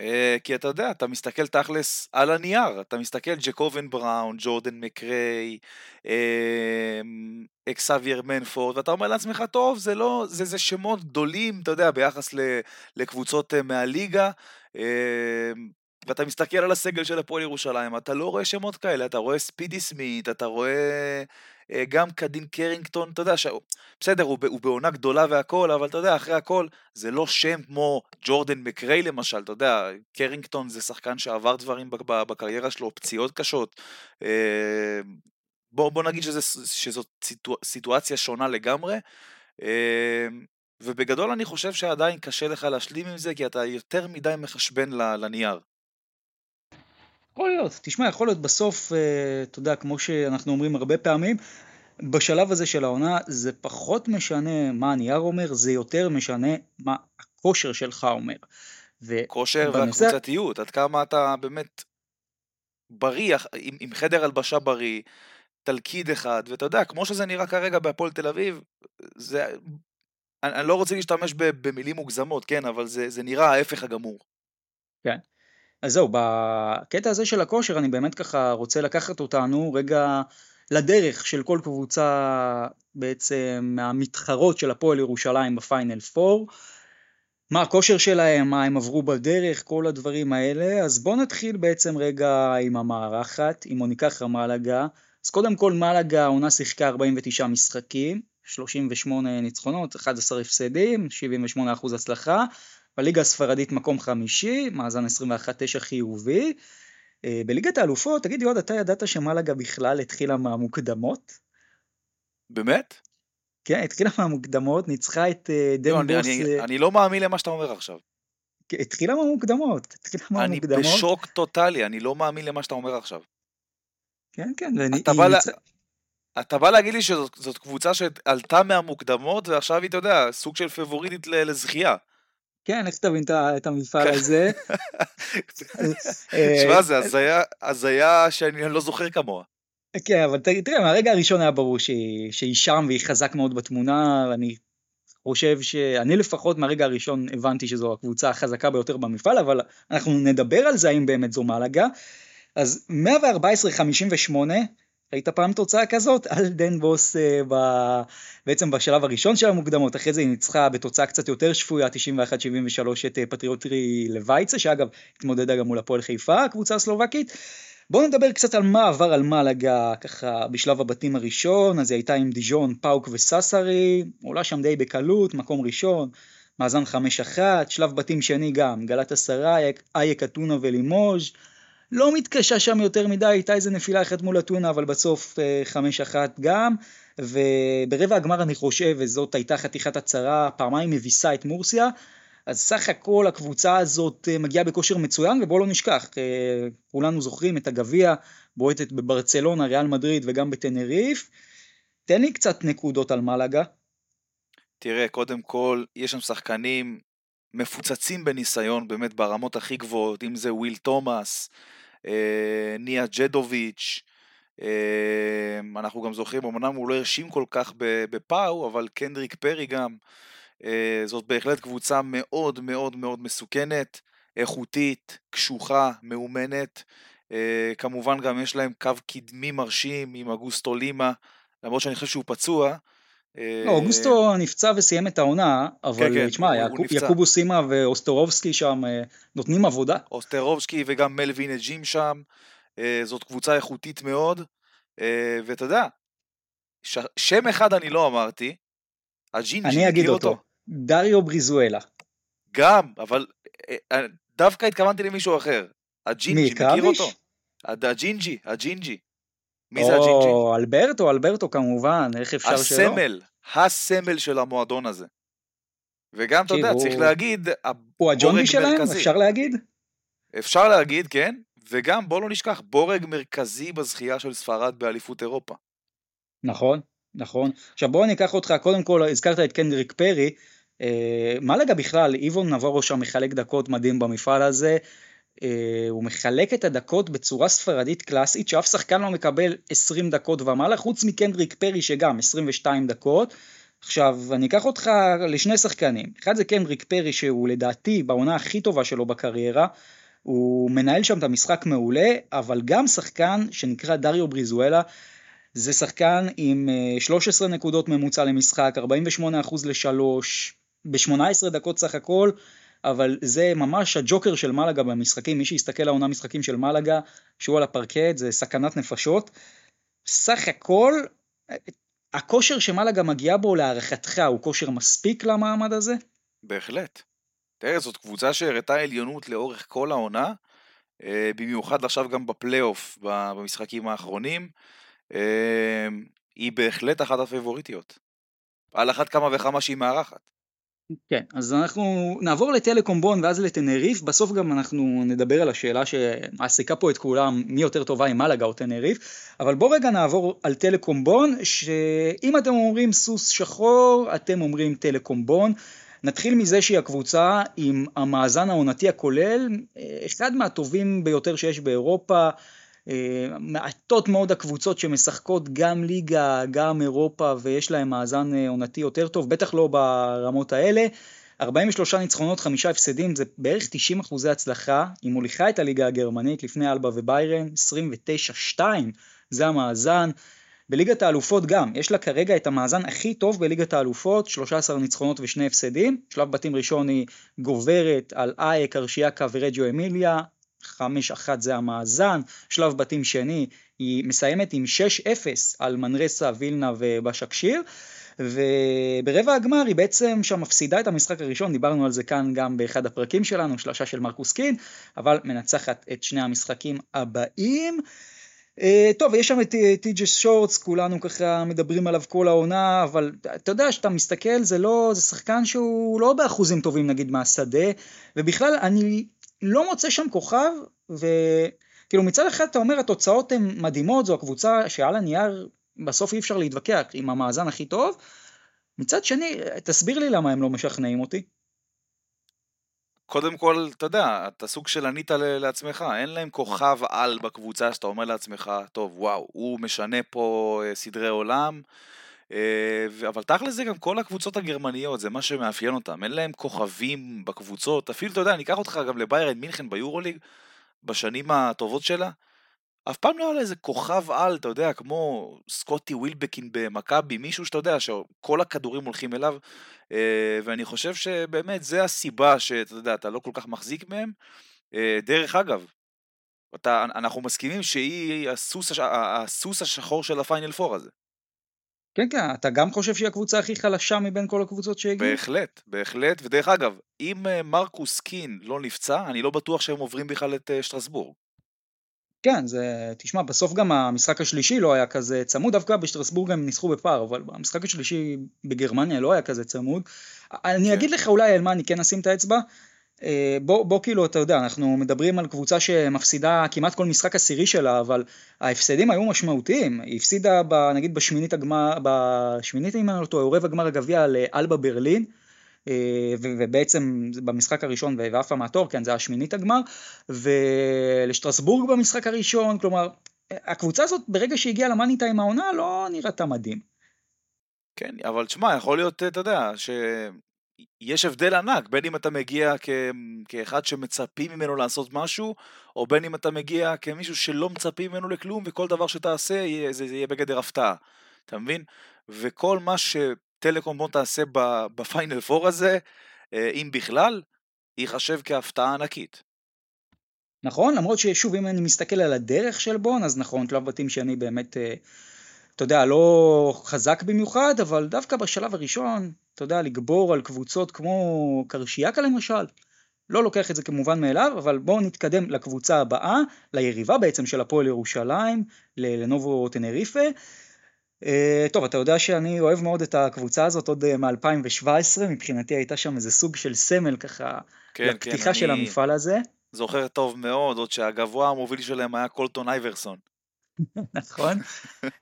אה, כי אתה יודע, אתה מסתכל תכלס על הנייר, אתה מסתכל ג'קובן בראון, ג'ורדן מקריי, אמ, אקסאבייר מנפורד, ואתה אומר לעצמך, טוב, זה לא, זה, זה שמות גדולים, אתה יודע, ביחס לקבוצות אה, מהליגה, אמ, ואתה מסתכל על הסגל של הפועל ירושלים, אתה לא רואה שמות כאלה, אתה רואה ספידי סמית, אתה רואה אה, גם קדין קרינגטון, אתה יודע, ש... בסדר, הוא, הוא בעונה גדולה והכל, אבל אתה יודע, אחרי הכל, זה לא שם כמו ג'ורדן מקריי למשל, אתה יודע, קרינגטון זה שחקן שעבר דברים בקריירה שלו, פציעות קשות. אה, בוא, בוא נגיד שזה, שזאת סיטואציה, סיטואציה שונה לגמרי. אה, ובגדול אני חושב שעדיין קשה לך להשלים עם זה, כי אתה יותר מדי מחשבן לנייר. יכול להיות, תשמע, יכול להיות בסוף, אה, אתה יודע, כמו שאנחנו אומרים הרבה פעמים, בשלב הזה של העונה זה פחות משנה מה הנייר אומר, זה יותר משנה מה הכושר שלך אומר. כושר ובנושא... והקבוצתיות, עד כמה אתה באמת בריא, עם, עם חדר הלבשה בריא, תלכיד אחד, ואתה יודע, כמו שזה נראה כרגע בהפועל תל אביב, זה... אני, אני לא רוצה להשתמש במילים מוגזמות, כן, אבל זה, זה נראה ההפך הגמור. כן. אז זהו, בקטע הזה של הכושר אני באמת ככה רוצה לקחת אותנו רגע לדרך של כל קבוצה בעצם מהמתחרות של הפועל ירושלים בפיינל 4. מה הכושר שלהם, מה הם עברו בדרך, כל הדברים האלה. אז בואו נתחיל בעצם רגע עם המארחת, אם ניקח מלאגה. אז קודם כל מלאגה העונה שיחקה 49 משחקים, 38 ניצחונות, 11 הפסדים, 78% הצלחה. בליגה הספרדית מקום חמישי, מאזן 21-9 חיובי. אה, בליגת האלופות, תגיד יוד, אתה ידעת שמלאגה בכלל התחילה מהמוקדמות? באמת? כן, התחילה מהמוקדמות, ניצחה את אה, דן לא, בוס... אני, אני, אני לא מאמין למה שאתה אומר עכשיו. כן, התחילה מהמוקדמות, התחילה מהמוקדמות. אני בשוק טוטאלי, אני לא מאמין למה שאתה אומר עכשיו. כן, כן, ואני... אתה, בא, לה... אתה בא להגיד לי שזאת קבוצה שעלתה מהמוקדמות ועכשיו היא, אתה יודע, סוג של פבוריטית לזכייה. כן, איך תבין את המפעל כן. הזה? תשמע, זה הזיה שאני לא זוכר כמוה. כן, אבל תראה, מהרגע הראשון היה ברור שהיא, שהיא שם והיא חזק מאוד בתמונה, ואני חושב שאני לפחות מהרגע הראשון הבנתי שזו הקבוצה החזקה ביותר במפעל, אבל אנחנו נדבר על זה האם באמת זו מלאגה. אז 114-58, ראית פעם תוצאה כזאת? על דן בוס uh, ב... בעצם בשלב הראשון של המוקדמות, אחרי זה היא ניצחה בתוצאה קצת יותר שפויה, 91-73 את אה, פטריוטי לוויצה, שאגב התמודדה גם מול הפועל חיפה, הקבוצה הסלובקית. בואו נדבר קצת על מה עבר על מלאגה ככה בשלב הבתים הראשון, אז היא הייתה עם דיז'ון, פאוק וסאסרי, עולה שם די בקלות, מקום ראשון, מאזן 5-1, שלב בתים שני גם, גלת עשרה, אייק אתונה ולימוז', לא מתקשה שם יותר מדי, הייתה איזה נפילה אחת מול אתונה, אבל בסוף אה, חמש אחת גם, וברבע הגמר אני חושב, וזאת הייתה חתיכת הצהרה, פעמיים מביסה את מורסיה, אז סך הכל הקבוצה הזאת אה, מגיעה בכושר מצוין, ובואו לא נשכח, אה, כולנו זוכרים את הגביע, בועטת בברצלונה, ריאל מדריד וגם בטנריף. תן לי קצת נקודות על מלאגה. תראה, קודם כל, יש שם שחקנים מפוצצים בניסיון באמת ברמות הכי גבוהות, אם זה וויל תומאס, אה, ניה ג'דוביץ', אה, אנחנו גם זוכרים, אמנם הוא לא הרשים כל כך בפאו, אבל קנדריק פרי גם, אה, זאת בהחלט קבוצה מאוד מאוד מאוד מסוכנת. איכותית, קשוחה, מאומנת. אה, כמובן גם יש להם קו קדמי מרשים עם אגוסטו לימה, למרות שאני חושב שהוא פצוע. אה, לא, אוגוסטו נפצע וסיים את העונה, אבל כן, כן, תשמע, יעקובו סימה ואוסטרובסקי שם אה, נותנים עבודה. אוסטרובסקי וגם מלווין אג'ים שם, זאת קבוצה איכותית מאוד, ואתה יודע, שם אחד אני לא אמרתי, הג'ינג'י, אני אגיד אותו. אותו. דריו בריזואלה. גם, אבל דווקא התכוונתי למישהו אחר. הג'ינג'י, מכיר אותו? הג'ינג'י, הג'ינג'י. מי זה הג'ינג'י? או אלברטו, אלברטו כמובן, איך אפשר שלא? הסמל, הסמל של המועדון הזה. וגם, אתה יודע, צריך להגיד, הוא הג'ונג'י שלהם? אפשר להגיד? אפשר להגיד, כן. וגם, בוא לא נשכח, בורג מרכזי בזכייה של ספרד באליפות אירופה. נכון, נכון. עכשיו בוא ניקח אותך, קודם כל הזכרת את קנדריק פרי, אה, מלגה בכלל, איבון נבורו שם מחלק דקות מדהים במפעל הזה, הוא מחלק את הדקות בצורה ספרדית קלאסית, שאף שחקן לא מקבל 20 דקות ומעלה, חוץ מקנדריק פרי שגם 22 דקות. עכשיו, אני אקח אותך לשני שחקנים. אחד זה קנדריק פרי, שהוא לדעתי בעונה הכי טובה שלו בקריירה. הוא מנהל שם את המשחק מעולה, אבל גם שחקן שנקרא דריו בריזואלה, זה שחקן עם 13 אה, נקודות ממוצע למשחק, 48% לשלוש, ב-18 דקות סך הכל, אבל זה ממש הג'וקר של מלאגה במשחקים, מי שיסתכל לעונה משחקים של מלאגה, שהוא על הפרקט, זה סכנת נפשות. סך הכל, הכושר שמלאגה מגיעה בו להערכתך הוא כושר מספיק למעמד הזה? בהחלט. תראה, זאת קבוצה שהראתה עליונות לאורך כל העונה, אה, במיוחד עכשיו גם בפלייאוף במשחקים האחרונים. אה, היא בהחלט אחת הפייבוריטיות. על אחת כמה וכמה שהיא מארחת. כן, אז אנחנו נעבור לטלקום בון ואז לטנריף, בסוף גם אנחנו נדבר על השאלה שמעסיקה פה את כולם, מי יותר טובה עם מלאגה או טנריף, אבל בואו רגע נעבור על טלקום בון, שאם אתם אומרים סוס שחור, אתם אומרים טלקום בון. נתחיל מזה שהיא הקבוצה עם המאזן העונתי הכולל, אחד מהטובים ביותר שיש באירופה, מעטות מאוד הקבוצות שמשחקות גם ליגה, גם אירופה ויש להם מאזן אה, עונתי יותר טוב, בטח לא ברמות האלה. 43 ניצחונות, חמישה הפסדים, זה בערך 90 אחוזי הצלחה. היא מוליכה את הליגה הגרמנית לפני אלבה וביירן, 29-2, זה המאזן. בליגת האלופות גם, יש לה כרגע את המאזן הכי טוב בליגת האלופות, 13 ניצחונות ושני הפסדים. שלב בתים ראשון היא גוברת על אייק, ארשיאקה ורג'ו אמיליה, 5-1 זה המאזן, שלב בתים שני היא מסיימת עם 6-0 על מנרסה, וילנה ובשקשיר. וברבע הגמר היא בעצם שם מפסידה את המשחק הראשון, דיברנו על זה כאן גם באחד הפרקים שלנו, שלושה של מרקוס קין, אבל מנצחת את שני המשחקים הבאים. Uh, טוב, יש שם את טי.ג'ס שורטס, כולנו ככה מדברים עליו כל העונה, אבל אתה יודע, כשאתה מסתכל, זה לא, זה שחקן שהוא לא באחוזים טובים נגיד מהשדה, ובכלל אני לא מוצא שם כוכב, וכאילו מצד אחד אתה אומר התוצאות הן מדהימות, זו הקבוצה שעל הנייר בסוף אי אפשר להתווכח עם המאזן הכי טוב, מצד שני, תסביר לי למה הם לא משכנעים אותי. קודם כל, אתה יודע, אתה סוג של ענית לעצמך, אין להם כוכב על בקבוצה שאתה אומר לעצמך, טוב, וואו, הוא משנה פה אה, סדרי עולם, אבל תכל'ס זה גם כל הקבוצות הגרמניות, זה מה שמאפיין אותם, אין להם כוכבים בקבוצות, אפילו אתה יודע, אני אקח אותך גם לביירן מינכן ביורוליג, בשנים הטובות שלה, אף פעם לא היה לה איזה כוכב על, אתה יודע, כמו סקוטי ווילבקין במכבי, מישהו שאתה יודע שכל הכדורים הולכים אליו, אה, ואני חושב שבאמת זה הסיבה שאתה יודע, אתה לא כל כך מחזיק מהם. אה, דרך אגב, אתה, אנחנו מסכימים שהיא הסוס, הסוס השחור של הפיינל פור הזה. כן, כן, אתה גם חושב שהיא הקבוצה הכי חלשה מבין כל הקבוצות שהגיעו? בהחלט, בהחלט, ודרך אגב, אם אה, מרקוס קין לא נפצע, אני לא בטוח שהם עוברים בכלל את אה, שטרסבורג. כן, זה, תשמע, בסוף גם המשחק השלישי לא היה כזה צמוד, דווקא בשטרסבורג הם ניסחו בפער, אבל המשחק השלישי בגרמניה לא היה כזה צמוד. אני כן. אגיד לך אולי על מה אני כן אשים את האצבע, בוא, בוא כאילו, אתה יודע, אנחנו מדברים על קבוצה שמפסידה כמעט כל משחק עשירי שלה, אבל ההפסדים היו משמעותיים. היא הפסידה, ב, נגיד, בשמינית הגמר, בשמינית, אם אני לא טועה, עורב הגמר הגביע לאלבה ברלין, אה, ובעצם במשחק הראשון ועפה מהתואר, כן, זה היה שמינית הגמר, ולשטרסבורג במשחק הראשון, כלומר, הקבוצה הזאת, ברגע שהגיעה למאני טיים העונה, לא נראתה מדהים. כן, אבל תשמע, יכול להיות, אתה יודע, ש... יש הבדל ענק, בין אם אתה מגיע כ... כאחד שמצפים ממנו לעשות משהו, או בין אם אתה מגיע כמישהו שלא מצפים ממנו לכלום, וכל דבר שתעשה זה, זה יהיה בגדר הפתעה, אתה מבין? וכל מה שטלקום בוא תעשה בפיינל פור הזה, אה, אם בכלל, ייחשב כהפתעה ענקית. נכון, למרות ששוב, אם אני מסתכל על הדרך של בון, אז נכון, שלב בתים שאני באמת, אה, אתה יודע, לא חזק במיוחד, אבל דווקא בשלב הראשון, אתה יודע, לגבור על קבוצות כמו קרשיאקה למשל, לא לוקח את זה כמובן מאליו, אבל בואו נתקדם לקבוצה הבאה, ליריבה בעצם של הפועל ירושלים, לנובו טנריפה. Uh, טוב, אתה יודע שאני אוהב מאוד את הקבוצה הזאת עוד uh, מ-2017, מבחינתי הייתה שם איזה סוג של סמל ככה, כן, לפתיחה כן, של אני... המפעל הזה. זוכר טוב מאוד, עוד שהגבוה המוביל שלהם היה קולטון אייברסון. נכון.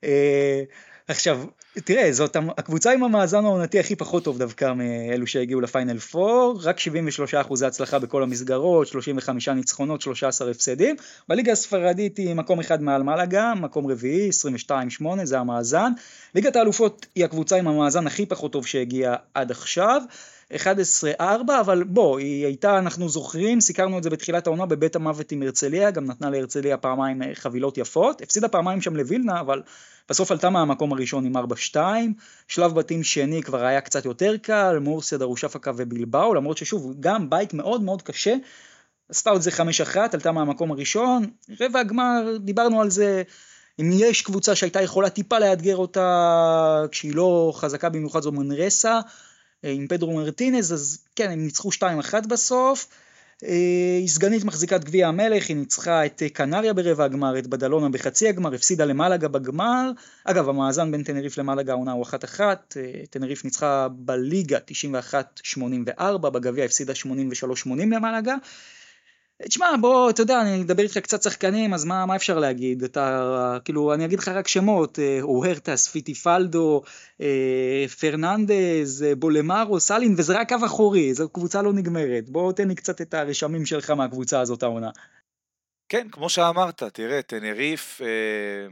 אה, עכשיו, תראה, זאת הקבוצה עם המאזן העונתי הכי פחות טוב דווקא מאלו שהגיעו לפיינל 4, רק 73 אחוזי הצלחה בכל המסגרות, 35 ניצחונות, 13 הפסדים. בליגה הספרדית היא מקום אחד מעל מלאגה, מקום רביעי, 22-8, זה המאזן. ליגת האלופות היא הקבוצה עם המאזן הכי פחות טוב שהגיעה עד עכשיו. 11-4, אבל בוא, היא הייתה, אנחנו זוכרים, סיקרנו את זה בתחילת העונה בבית המוות עם הרצליה, גם נתנה להרצליה פעמיים אה, חבילות יפות, הפסידה פעמיים שם לווילנה, אבל בסוף עלתה מהמקום הראשון עם 4-2, שלב בתים שני כבר היה קצת יותר קל, מורסיה, דרושפקה ובלבאו, למרות ששוב, גם בית מאוד מאוד קשה, עשתה עוד זה 5-1, עלתה מהמקום הראשון, רבע הגמר, דיברנו על זה, אם יש קבוצה שהייתה יכולה טיפה לאתגר אותה כשהיא לא חזקה במיוחד זו מנרסה, אה, עם פדרו מרטינז, אז כן, הם ניצחו 2-1 בסוף. אה, היא סגנית מחזיקת גביע המלך, היא ניצחה את אה, קנריה ברבע הגמר, את בדלונה בחצי הגמר, הפסידה למלאגה בגמר. אגב, המאזן בין טנריף למלאגה העונה הוא 1-1, טנריף ניצחה בליגה 91-84, בגביע הפסידה 83-80 למלאגה. תשמע, בוא, אתה יודע, אני אדבר איתך קצת שחקנים, אז מה, מה אפשר להגיד? אתה, כאילו, אני אגיד לך רק שמות, אה, אוהרטס, פיטיפלדו, אה, פרננדז, אה, בולמרו, סאלין, וזה רק קו אחורי, זו קבוצה לא נגמרת. בוא תן לי קצת את הרשמים שלך מהקבוצה הזאת העונה. כן, כמו שאמרת, תראה, תנריף אה,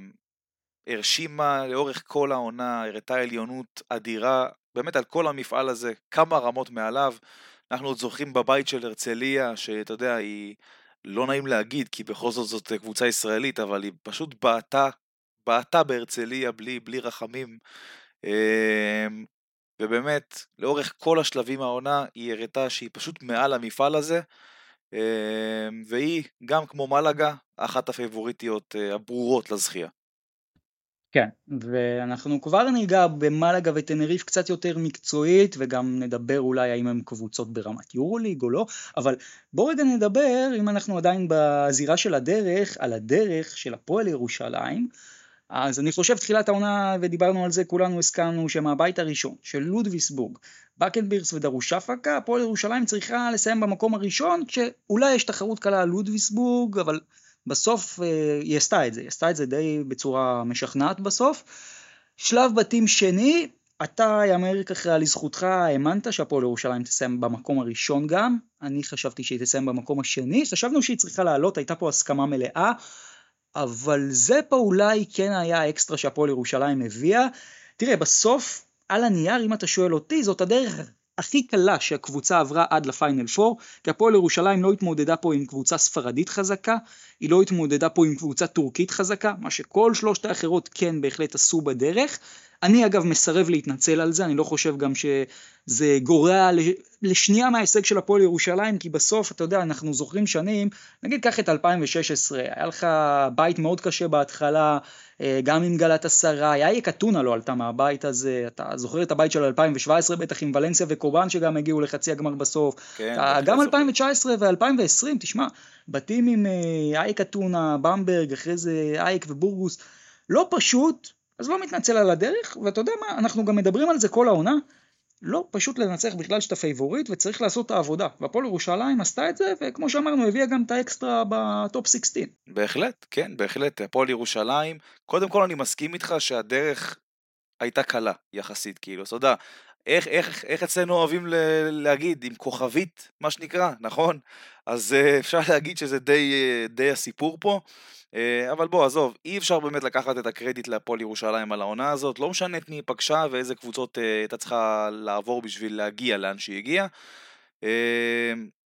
הרשימה לאורך כל העונה, הראתה עליונות אדירה, באמת על כל המפעל הזה, כמה רמות מעליו. אנחנו עוד זוכרים בבית של הרצליה, שאתה יודע, היא לא נעים להגיד, כי בכל זאת זאת קבוצה ישראלית, אבל היא פשוט בעטה, בעטה בהרצליה בלי, בלי רחמים. אמ, ובאמת, לאורך כל השלבים העונה, היא הראתה שהיא פשוט מעל המפעל הזה, אמ, והיא, גם כמו מלאגה, אחת הפייבוריטיות אה, הברורות לזכייה. כן, ואנחנו כבר ניגע במלאגה וטנריף קצת יותר מקצועית, וגם נדבר אולי האם הם קבוצות ברמת יורוליג או לא, אבל בואו רגע נדבר, אם אנחנו עדיין בזירה של הדרך, על הדרך של הפועל ירושלים, אז אני חושב תחילת העונה, ודיברנו על זה, כולנו הסכמנו שמהבית הראשון של לודוויסבורג, בקנבירס ודרושפקה, הפועל ירושלים צריכה לסיים במקום הראשון, כשאולי יש תחרות קלה על לודוויסבורג, אבל בסוף אה, היא עשתה את זה, היא עשתה את זה די בצורה משכנעת בסוף. שלב בתים שני, אתה, יאמר ככה לזכותך, האמנת שהפועל ירושלים תסיים במקום הראשון גם, אני חשבתי שהיא תסיים במקום השני, חשבנו שהיא צריכה לעלות, הייתה פה הסכמה מלאה, אבל זה פה אולי כן היה האקסטרה שהפועל ירושלים הביאה. תראה, בסוף, על הנייר, אם אתה שואל אותי, זאת הדרך הכי קלה שהקבוצה עברה עד לפיינל 4, כי הפועל ירושלים לא התמודדה פה עם קבוצה ספרדית חזקה, היא לא התמודדה פה עם קבוצה טורקית חזקה, מה שכל שלושת האחרות כן בהחלט עשו בדרך. אני אגב מסרב להתנצל על זה, אני לא חושב גם שזה גורע לשנייה מההישג של הפועל ירושלים, כי בסוף, אתה יודע, אנחנו זוכרים שנים, נגיד קח את 2016, היה לך בית מאוד קשה בהתחלה, אה, גם עם גלת עשרה, אייק אתונה לא עלתה מהבית הזה, אתה זוכר את הבית של 2017 בטח עם ולנסיה וקובאן שגם הגיעו לחצי הגמר בסוף, כן, אתה, גם 2019 ו-2020, תשמע, בתים עם אייק אה, אתונה, במברג, אחרי זה אייק ובורגוס, לא פשוט, אז לא מתנצל על הדרך, ואתה יודע מה, אנחנו גם מדברים על זה כל העונה, לא פשוט לנצח בכלל שאתה פייבוריט וצריך לעשות את העבודה. והפועל ירושלים עשתה את זה, וכמו שאמרנו, הביאה גם את האקסטרה בטופ 16. בהחלט, כן, בהחלט. הפועל ירושלים, קודם כל אני מסכים איתך שהדרך הייתה קלה יחסית, כאילו, אתה יודע, איך, איך, איך אצלנו אוהבים ל- להגיד, עם כוכבית, מה שנקרא, נכון? אז אה, אפשר להגיד שזה די, אה, די הסיפור פה. אה, אבל בוא, עזוב, אי אפשר באמת לקחת את הקרדיט להפועל ירושלים על העונה הזאת, לא משנה את מי היא פגשה ואיזה קבוצות הייתה צריכה לעבור בשביל להגיע לאן שהיא הגיעה.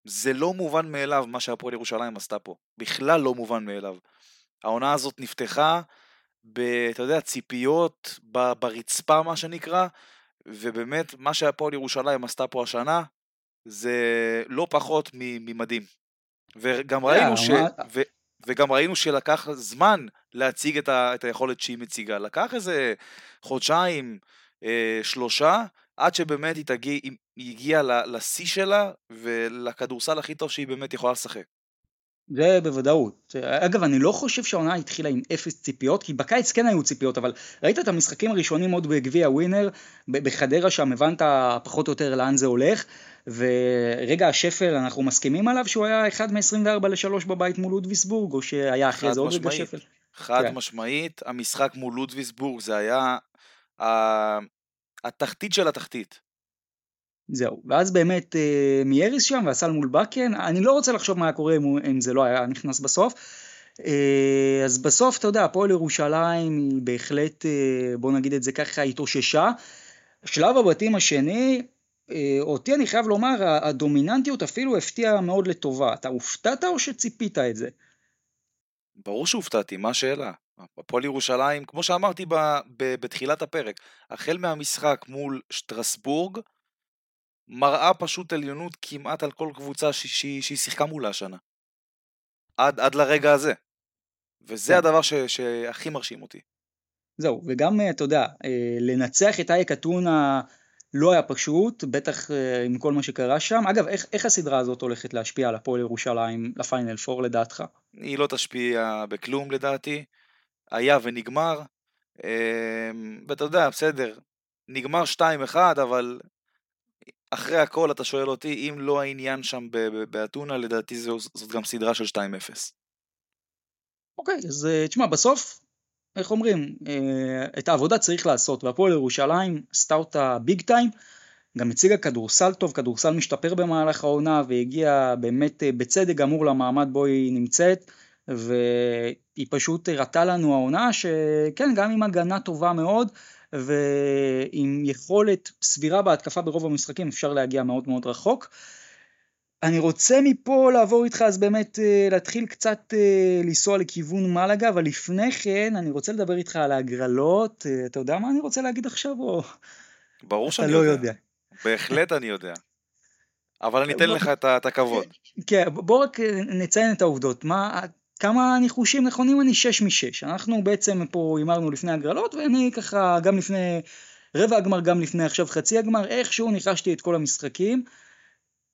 זה לא מובן מאליו מה שהפועל ירושלים עשתה פה, בכלל לא מובן מאליו. העונה הזאת נפתחה ב... אתה יודע, ציפיות ב, ברצפה מה שנקרא, ובאמת מה שהפועל ירושלים עשתה פה השנה זה לא פחות ממדהים. וגם ראינו, ש... ו... וגם ראינו שלקח זמן להציג את, ה... את היכולת שהיא מציגה. לקח איזה חודשיים, אה, שלושה, עד שבאמת היא, תגיע, היא הגיעה לשיא שלה ולכדורסל הכי טוב שהיא באמת יכולה לשחק. זה בוודאות. אגב, אני לא חושב שהעונה התחילה עם אפס ציפיות, כי בקיץ כן היו ציפיות, אבל ראית את המשחקים הראשונים עוד בגביע ווינר, בחדרה שם הבנת פחות או יותר לאן זה הולך, ורגע השפל, אנחנו מסכימים עליו שהוא היה 1 מ-24 ל-3 בבית מול לודוויסבורג, או שהיה אחרי זה עוד רגע שפל? חד כן. משמעית, המשחק מול לודוויסבורג זה היה התחתית של התחתית. זהו, ואז באמת אה, מייריס שם ועשה מול בקן, אני לא רוצה לחשוב מה היה קורה אם, אם זה לא היה נכנס בסוף. אה, אז בסוף, אתה יודע, הפועל ירושלים היא בהחלט, אה, בוא נגיד את זה ככה, התאוששה. שלב הבתים השני, אה, אותי אני חייב לומר, הדומיננטיות אפילו הפתיעה מאוד לטובה. אתה הופתעת או שציפית את זה? ברור שהופתעתי, מה השאלה? הפועל ירושלים, כמו שאמרתי ב, ב, בתחילת הפרק, החל מהמשחק מול שטרסבורג, מראה פשוט עליונות כמעט על כל קבוצה שהיא, שיחקה מולה השנה. עד, עד לרגע הזה. וזה כן. הדבר ש, שהכי מרשים אותי. זהו, וגם, אה, אתה יודע, אה, לנצח את אייק אתונה לא היה פשוט, בטח אה, עם כל מה שקרה שם. אגב, איך, איך הסדרה הזאת הולכת להשפיע על הפועל ירושלים לפיינל פור לדעתך? היא לא תשפיע בכלום לדעתי. היה ונגמר. ואתה יודע, בסדר, נגמר 2-1, אבל אחרי הכל אתה שואל אותי, אם לא העניין שם באתונה, לדעתי זאת גם סדרה של 2-0. אוקיי, אז אה, תשמע, בסוף, איך אומרים, אה, את העבודה צריך לעשות, והפועל ירושלים עשתה אותה ביג טיים, גם הציגה כדורסל טוב, כדורסל משתפר במהלך העונה, והגיעה באמת אה, בצדק גמור למעמד בו היא נמצאת, והיא פשוט הראתה לנו העונה שכן, גם עם הגנה טובה מאוד, ועם יכולת סבירה בהתקפה ברוב המשחקים אפשר להגיע מאוד מאוד רחוק. אני רוצה מפה לעבור איתך אז באמת אה, להתחיל קצת אה, לנסוע לכיוון מלאגה, אבל לפני כן אני רוצה לדבר איתך על ההגרלות, אה, אתה יודע מה אני רוצה להגיד עכשיו או... ברור שאני לא יודע. יודע. בהחלט אני יודע. אבל אני אתן לך את הכבוד. כן, בוא רק נציין את העובדות. מה, כמה ניחושים נכונים אני? 6 מ-6. אנחנו בעצם פה הימרנו לפני הגרלות, ואני ככה גם לפני רבע הגמר, גם לפני עכשיו חצי הגמר, איכשהו ניחשתי את כל המשחקים.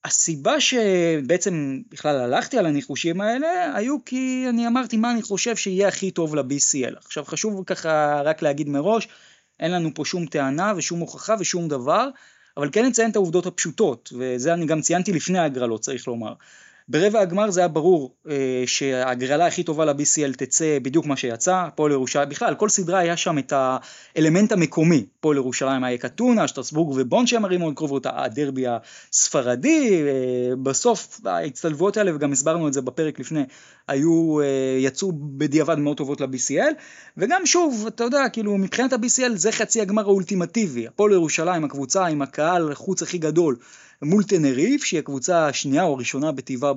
הסיבה שבעצם בכלל הלכתי על הניחושים האלה, היו כי אני אמרתי מה אני חושב שיהיה הכי טוב ל-BCL. עכשיו חשוב ככה רק להגיד מראש, אין לנו פה שום טענה ושום הוכחה ושום דבר, אבל כן נציין את העובדות הפשוטות, וזה אני גם ציינתי לפני ההגרלות צריך לומר. ברבע הגמר זה היה ברור אה, שההגרלה הכי טובה ל-BCL תצא בדיוק מה שיצא, הפועל ירושלים, בכלל כל סדרה היה שם את האלמנט המקומי, הפועל ירושלים היה קטונה, שטרסבורג ובון שהם הרימו מאוד קרובות, הדרבי הספרדי, אה, בסוף ההצטלבויות האלה וגם הסברנו את זה בפרק לפני, היו, אה, יצאו בדיעבד מאוד טובות ל-BCL, וגם שוב, אתה יודע, כאילו מבחינת ה-BCL זה חצי הגמר האולטימטיבי, הפועל ירושלים, הקבוצה עם הקהל חוץ הכי גדול, מול טנריף, שהיא הקבוצה השנייה או הראשונה בטבעה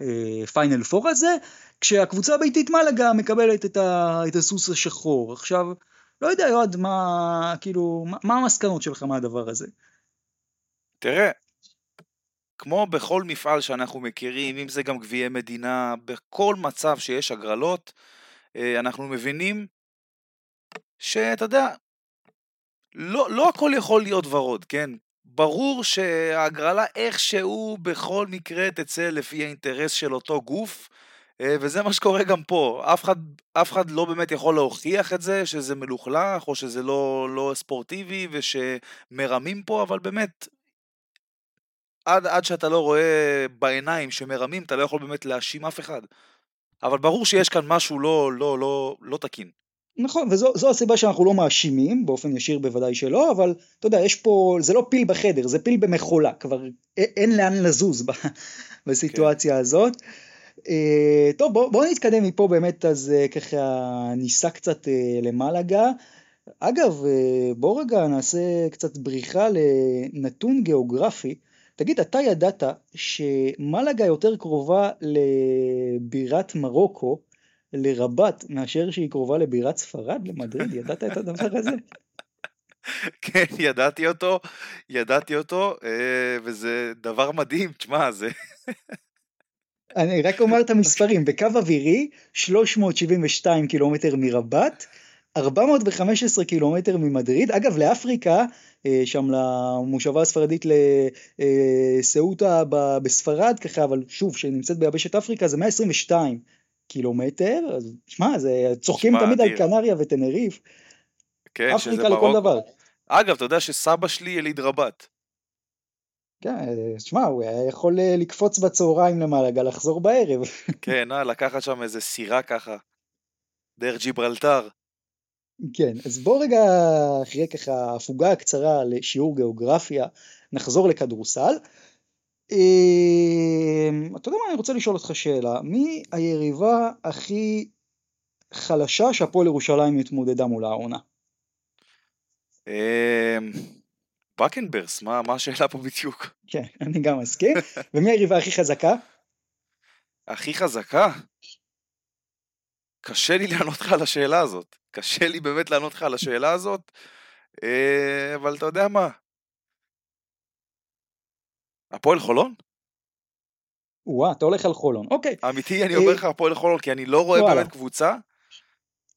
בפיינל פור הזה, כשהקבוצה הביתית מלאגה מקבלת את, ה, את הסוס השחור. עכשיו, לא יודע, יועד, מה, כאילו, מה, מה המסקנות שלך מהדבר הזה? תראה, כמו בכל מפעל שאנחנו מכירים, אם זה גם גביעי מדינה, בכל מצב שיש הגרלות, אה, אנחנו מבינים שאתה יודע, לא, לא הכל יכול להיות ורוד, כן? ברור שההגרלה איכשהו בכל מקרה תצא לפי האינטרס של אותו גוף, אה, וזה מה שקורה גם פה. אף אחד, אף אחד לא באמת יכול להוכיח את זה, שזה מלוכלך, או שזה לא, לא ספורטיבי, ושמרמים פה, אבל באמת, עד, עד שאתה לא רואה בעיניים שמרמים, אתה לא יכול באמת להאשים אף אחד. אבל ברור שיש כאן משהו לא, לא, לא, לא תקין. נכון, וזו הסיבה שאנחנו לא מאשימים, באופן ישיר בוודאי שלא, אבל אתה יודע, יש פה, זה לא פיל בחדר, זה פיל במכולה, כבר אין לאן לזוז בסיטואציה כן. הזאת. אה, טוב, בואו בוא נתקדם מפה באמת, אז אה, ככה ניסע קצת אה, למלאגה. אגב, בואו רגע נעשה קצת בריחה לנתון גיאוגרפי. תגיד, אתה ידעת שמלאגה יותר קרובה לבירת מרוקו, לרבת, מאשר שהיא קרובה לבירת ספרד, למדריד? ידעת את הדבר הזה? כן, ידעתי אותו, ידעתי אותו, וזה דבר מדהים, תשמע, זה... אני רק אומר את המספרים, בקו אווירי 372 קילומטר מרבת, 415 קילומטר ממדריד, אגב לאפריקה, אה, שם למושבה הספרדית לסעוטה בספרד ככה, אבל שוב, שנמצאת ביבשת אפריקה זה 122 קילומטר, אז שמע, צוחקים תמיד על קנריה וטנריף, כן, אפריקה לכל דבר. אגב, אתה יודע שסבא שלי יליד רבת. כן, שמע, הוא היה יכול אה, לקפוץ בצהריים למעלה, לחזור בערב. כן, אה, לקחת שם איזה סירה ככה, דרך ג'יברלטר. כן, אז בוא רגע, אחרי ככה הפוגה הקצרה לשיעור גיאוגרפיה, נחזור לכדורסל. אמ, אתה יודע מה, אני רוצה לשאול אותך שאלה, מי היריבה הכי חלשה שהפועל ירושלים התמודדה מול העונה? אמ, בקנברס, מה, מה השאלה פה בדיוק? כן, אני גם מסכים. ומי היריבה הכי חזקה? הכי חזקה? קשה לי לענות לך על השאלה הזאת. קשה לי באמת לענות לך על השאלה הזאת, אה, אבל אתה יודע מה? הפועל חולון? וואה, אתה הולך על חולון, אוקיי. אמיתי, אני אומר לך הפועל חולון, כי אני לא רואה באמת קבוצה.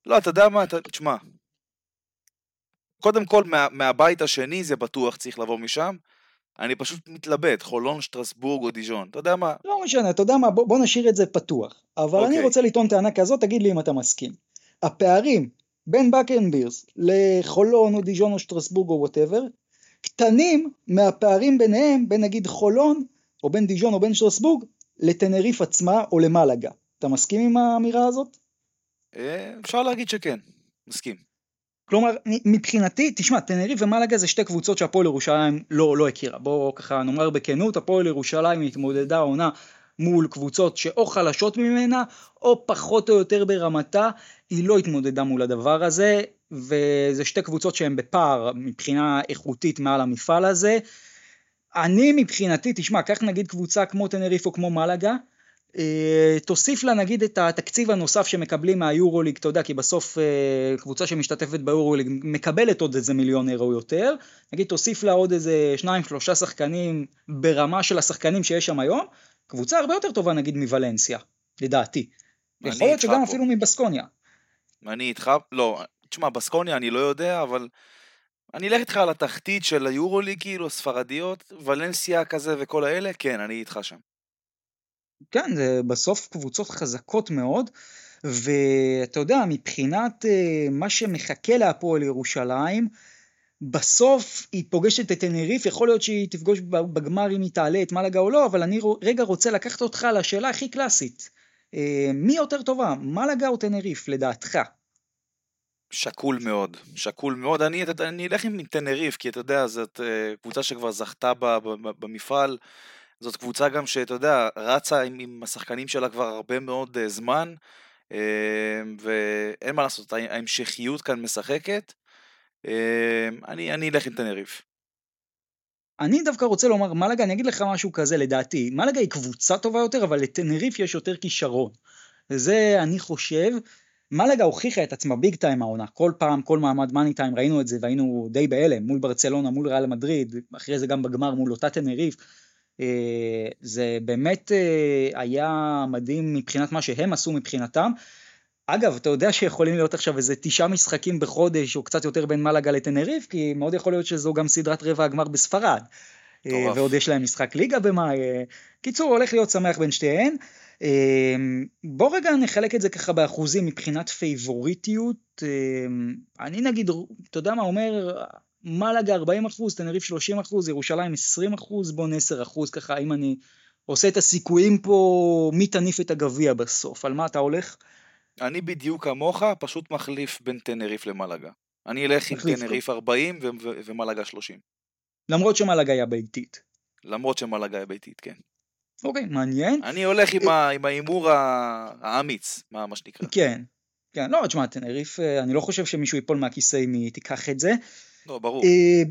לא, אתה יודע מה, תשמע, קודם כל, מה, מהבית השני זה בטוח צריך לבוא משם. אני פשוט מתלבט, חולון, שטרסבורג או דיז'ון, אתה יודע מה? לא משנה, אתה יודע מה, בוא, בוא נשאיר את זה פתוח. אבל okay. אני אוקיי. רוצה לטעון טענה כזאת, תגיד לי אם אתה מסכים. הפערים בין בקן בירס לחולון או דיז'ון או שטרסבורג או whatever, קטנים מהפערים ביניהם, בין נגיד חולון, או בין דיז'ון או בין שטרסבורג, לטנריף עצמה או למלאגה. אתה מסכים עם האמירה הזאת? אה, אפשר להגיד שכן, מסכים. כלומר, מבחינתי, תשמע, תנריף ומלאגה זה שתי קבוצות שהפועל ירושלים לא, לא הכירה. בואו ככה נאמר בכנות, הפועל ירושלים התמודדה עונה מול קבוצות שאו חלשות ממנה, או פחות או יותר ברמתה, היא לא התמודדה מול הדבר הזה, וזה שתי קבוצות שהן בפער מבחינה איכותית מעל המפעל הזה. אני מבחינתי, תשמע, קח נגיד קבוצה כמו תנריף או כמו מלאגה, אה, תוסיף לה נגיד את התקציב הנוסף שמקבלים מהיורוליג, אתה יודע, כי בסוף אה, קבוצה שמשתתפת ביורוליג מקבלת עוד איזה מיליון אירו יותר, נגיד תוסיף לה עוד איזה שניים שלושה שחקנים ברמה של השחקנים שיש שם היום, קבוצה הרבה יותר טובה נגיד מוולנסיה, לדעתי. יכול להיות שגם פה. אפילו מבסקוניה. אני איתך, לא, תשמע, בסקוניה אני לא יודע, אבל אני אלך איתך על התחתית של היורוליג, כאילו, הספרדיות, ולנסיה כזה וכל האלה, כן, אני איתך שם. כן, זה בסוף קבוצות חזקות מאוד, ואתה יודע, מבחינת אה, מה שמחכה להפועל ירושלים, בסוף היא פוגשת את טנריף, יכול להיות שהיא תפגוש בגמר אם היא תעלה את מלאגה או לא, אבל אני רגע רוצה לקחת אותך לשאלה הכי קלאסית. אה, מי יותר טובה, מלאגה או טנריף, לדעתך? שקול מאוד, שקול מאוד. אני, אני אלך עם טנריף, כי אתה יודע, זאת uh, קבוצה שכבר זכתה במפעל. זאת קבוצה גם שאתה יודע, רצה עם, עם השחקנים שלה כבר הרבה מאוד uh, זמן, uh, ואין מה לעשות, ההמשכיות כאן משחקת. אני, אני אלך עם תנריף. אני דווקא רוצה לומר, מלאגה, אני אגיד לך משהו כזה לדעתי, מלאגה היא קבוצה טובה יותר, אבל לטנריף יש יותר כישרון. וזה, אני חושב, מלאגה הוכיחה את עצמה ביג טיים העונה, כל פעם, כל מעמד מאני טיים, ראינו את זה והיינו די בהלם, מול ברצלונה, מול ריאל מדריד, אחרי זה גם בגמר מול אותה תנריף. אה, זה באמת אה, היה מדהים מבחינת מה שהם עשו מבחינתם. אגב, אתה יודע שיכולים להיות עכשיו איזה תשעה משחקים בחודש, או קצת יותר בין מלאגה לטנריף, כי מאוד יכול להיות שזו גם סדרת רבע הגמר בספרד. אה, טוב. ועוד יש להם משחק ליגה במאי. קיצור, הולך להיות שמח בין שתיהן. בוא רגע נחלק את זה ככה באחוזים מבחינת פייבוריטיות. אני נגיד, אתה יודע מה אומר, מלאגה 40 אחוז, תנריף 30 אחוז, ירושלים 20 אחוז, בון 10 אחוז, ככה אם אני עושה את הסיכויים פה, מי תניף את הגביע בסוף, על מה אתה הולך? אני בדיוק כמוך, פשוט מחליף בין תנריף למלאגה. אני אלך עם תנריף 40 ו- ו- ומלאגה 30. למרות שמלאגה היה ביתית. למרות שמלאגה היא ביתית, כן. אוקיי, מעניין. אני הולך עם ה- עם ההימור האמיץ, מה שנקרא. כן. כן, לא, תשמע, תנריף, אה, אני לא חושב שמישהו ייפול מהכיסא אם היא תיקח את זה. לא, ברור. אה,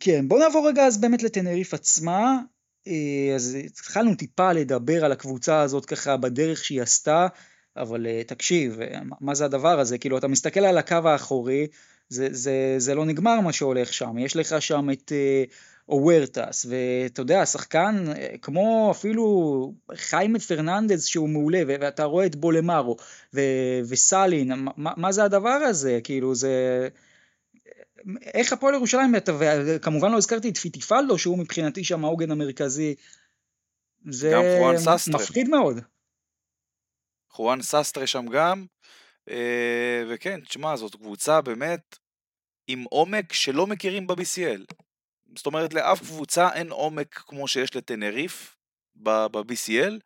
כן, בוא נעבור רגע אז באמת לטנריף עצמה. אה, אז התחלנו טיפה לדבר על הקבוצה הזאת ככה בדרך שהיא עשתה, אבל אה, תקשיב, אה, מה- מה זה הדבר הזה? כאילו, אתה מסתכל על הקו האחורי, זה, זה, זה לא נגמר מה שהולך שם, יש לך שם את אה, אוורטס, ואתה יודע, שחקן אה, כמו אפילו חיימה פרננדז שהוא מעולה, ו- ואתה רואה את בולמרו ו- וסאלין, מה, מה זה הדבר הזה? כאילו, זה... איך הפועל ירושלים, וכמובן לא הזכרתי את פיטיפלדו, שהוא מבחינתי שם העוגן המרכזי. זה. מפחיד מאוד. חואן ססטרה שם גם, אה, וכן, תשמע, זאת קבוצה באמת עם עומק שלא מכירים ב-BCL. זאת אומרת, לאף קבוצה אין עומק כמו שיש לטנריף ב-BCL,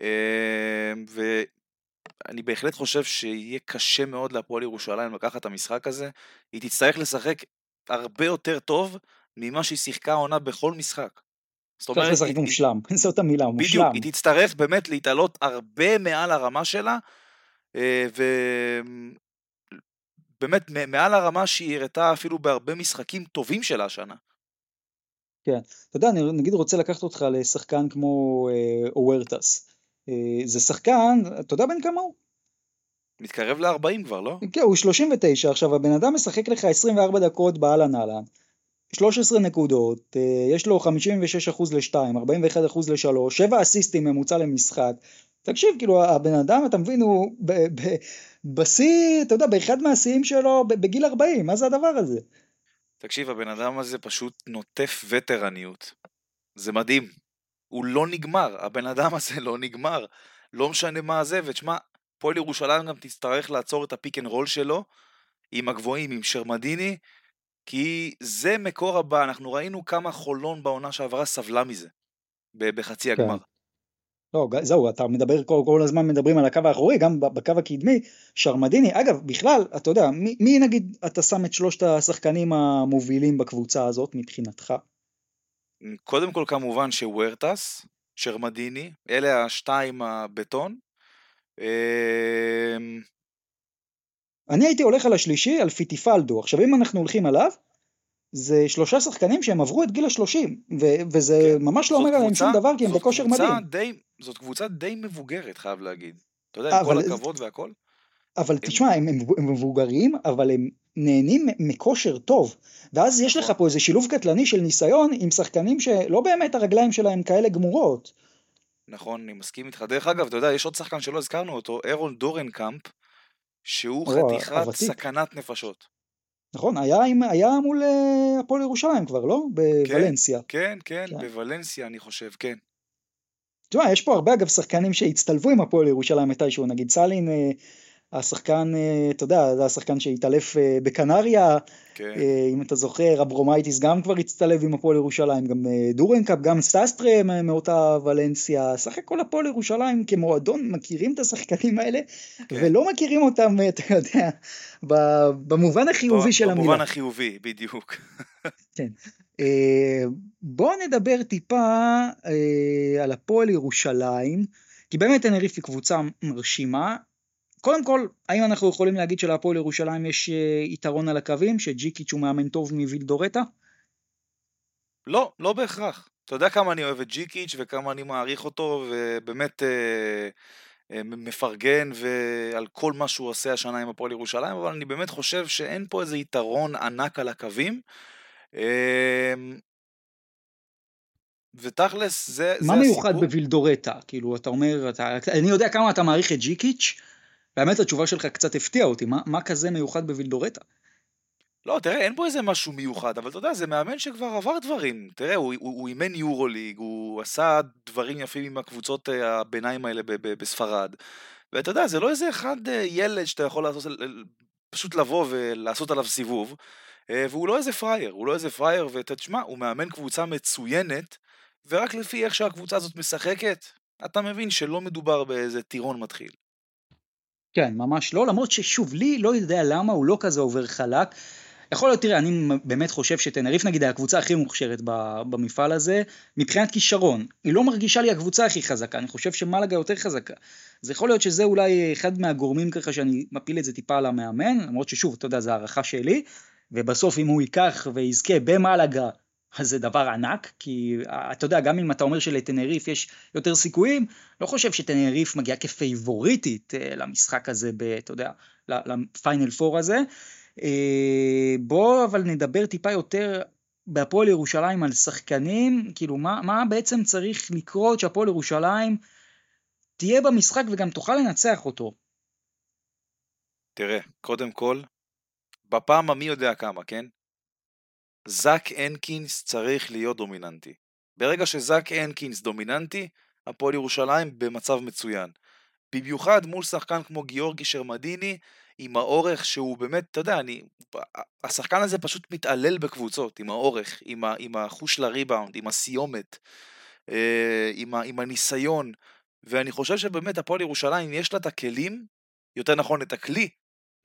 אה, ואני בהחלט חושב שיהיה קשה מאוד להפועל ירושלים לקחת את המשחק הזה. היא תצטרך לשחק הרבה יותר טוב ממה שהיא שיחקה העונה בכל משחק. זאת צריך לשחק היא- מושלם, זאת המילה, בדיוק, מושלם. היא תצטרך באמת להתעלות הרבה מעל הרמה שלה, אה, ובאמת מעל הרמה שהיא הראתה אפילו בהרבה משחקים טובים שלה השנה. כן. אתה יודע, אני נגיד רוצה לקחת אותך לשחקן כמו אה, אוורטס. אה, זה שחקן, אתה יודע בן כמה הוא? מתקרב ל-40 כבר, לא? כן, הוא 39, עכשיו הבן אדם משחק לך 24 דקות באהלן אהלן, 13 נקודות, אה, יש לו 56% ל-2, 41% ל-3, 7 אסיסטים ממוצע למשחק. תקשיב, כאילו הבן אדם, אתה מבין, הוא בשיא, אתה יודע, באחד מהשיאים שלו בגיל 40, מה זה הדבר הזה? תקשיב, הבן אדם הזה פשוט נוטף וטרניות. זה מדהים. הוא לא נגמר, הבן אדם הזה לא נגמר. לא משנה מה זה, ותשמע, הפועל ירושלים גם תצטרך לעצור את ה pick and roll שלו עם הגבוהים, עם שרמדיני, כי זה מקור הבא, אנחנו ראינו כמה חולון בעונה שעברה סבלה מזה, בחצי כן. הגמר. לא, זהו, אתה מדבר, כל, כל הזמן מדברים על הקו האחורי, גם בקו הקדמי, שרמדיני, אגב, בכלל, אתה יודע, מי, מי נגיד אתה שם את שלושת השחקנים המובילים בקבוצה הזאת מבחינתך? קודם כל כמובן שוורטס, שרמדיני, אלה השתיים הבטון. אמ, אני הייתי הולך על השלישי, על פיטיפלדו. עכשיו, אם אנחנו הולכים עליו, זה שלושה שחקנים שהם עברו את גיל השלושים, ו- וזה כן. ממש לא אומר עליהם שום דבר, כי הם בכושר מדהים. די, זאת קבוצה די מבוגרת, חייב להגיד. אתה יודע, עם כל אבל- הכבוד והכל. אבל תשמע, הם, הם, הם מבוגרים, אבל הם נהנים מכושר טוב. ואז יש לך נכון. פה איזה שילוב קטלני של ניסיון עם שחקנים שלא באמת הרגליים שלהם כאלה גמורות. נכון, אני מסכים איתך. דרך אגב, אתה יודע, יש עוד שחקן שלא הזכרנו אותו, ארון דורנקאמפ, שהוא חתיכת. סכנת נפשות. נכון? היה, היה מול אה, הפועל ירושלים כבר, לא? בוולנסיה. כן, כן, כן. בוולנסיה אני חושב, כן. תשמע, יש פה הרבה אגב שחקנים שהצטלבו עם הפועל ירושלים מתישהו, נגיד סאלין, אה, השחקן, אה, אתה יודע, זה השחקן שהתעלף אה, בקנריה, כן. אה, אם אתה זוכר, אברומאיטיס גם כבר הצטלב עם הפועל ירושלים, גם דורנקאמפ, גם סאסטרה מ- מאותה ולנסיה, סך הכל הפועל ירושלים כמועדון מכירים את השחקנים האלה, כן. ולא מכירים אותם, אתה יודע, במובן החיובי של המילה. במובן החיובי, בדיוק. אה, בואו נדבר טיפה על הפועל ירושלים, כי באמת טנריף היא קבוצה מרשימה. קודם כל, האם אנחנו יכולים להגיד שלהפועל ירושלים יש אה, יתרון על הקווים, שג'יקיץ' הוא מאמן טוב מווידורטה? לא, לא בהכרח. אתה יודע כמה אני אוהב את ג'יקיץ' וכמה אני מעריך אותו, ובאמת אה, אה, מפרגן ועל כל מה שהוא עושה השנה עם הפועל ירושלים, אבל אני באמת חושב שאין פה איזה יתרון ענק על הקווים. אה, ותכלס, זה, זה מה מיוחד הסיפור. בווילדורטה? כאילו, אתה אומר, אתה, אני יודע כמה אתה מעריך את ג'יקיץ', והאמת התשובה שלך קצת הפתיעה אותי, מה, מה כזה מיוחד בווילדורטה? לא, תראה, אין פה איזה משהו מיוחד, אבל אתה יודע, זה מאמן שכבר עבר דברים. תראה, הוא, אימן יורוליג, הוא עשה דברים יפים עם הקבוצות אה, הביניים האלה ב- ב- בספרד. ואתה יודע, זה לא איזה אחד אה, ילד שאתה יכול לעשות, פשוט לבוא ולעשות עליו סיבוב, אה, והוא לא איזה פראייר, הוא לא איזה פראייר, ותשמע, הוא מאמן קבוצה מצוינת, ורק לפי איך שהקבוצה הזאת משחקת, אתה מבין שלא מדובר באיזה טירון מתחיל. כן, ממש לא, למרות ששוב, לי לא יודע למה הוא לא כזה עובר חלק. יכול להיות, תראה, אני באמת חושב שטנריף נגיד היא הקבוצה הכי מוכשרת במפעל הזה, מבחינת כישרון. היא לא מרגישה לי הקבוצה הכי חזקה, אני חושב שמלאגה יותר חזקה. אז יכול להיות שזה אולי אחד מהגורמים ככה שאני מפיל את זה טיפה על המאמן, למרות ששוב, אתה יודע, זו הערכה שלי, ובסוף אם הוא ייקח ויזכה במלאגה, אז זה דבר ענק, כי אתה יודע, גם אם אתה אומר שלטנריף יש יותר סיכויים, לא חושב שטנריף מגיעה כפייבוריטית אה, למשחק הזה, ב, אתה יודע, לפיינל פור הזה. אה, בוא אבל נדבר טיפה יותר בהפועל ירושלים על שחקנים, כאילו מה, מה בעצם צריך לקרות שהפועל ירושלים תהיה במשחק וגם תוכל לנצח אותו. תראה, קודם כל, בפעם המי יודע כמה, כן? זאק הנקינס צריך להיות דומיננטי. ברגע שזאק הנקינס דומיננטי, הפועל ירושלים במצב מצוין. במיוחד מול שחקן כמו גיאורגי שרמדיני, עם האורך שהוא באמת, אתה יודע, אני... השחקן הזה פשוט מתעלל בקבוצות, עם האורך, עם, ה, עם החוש לריבאונד, עם הסיומת, אה, עם, ה, עם הניסיון, ואני חושב שבאמת הפועל ירושלים יש לה את הכלים, יותר נכון את הכלי,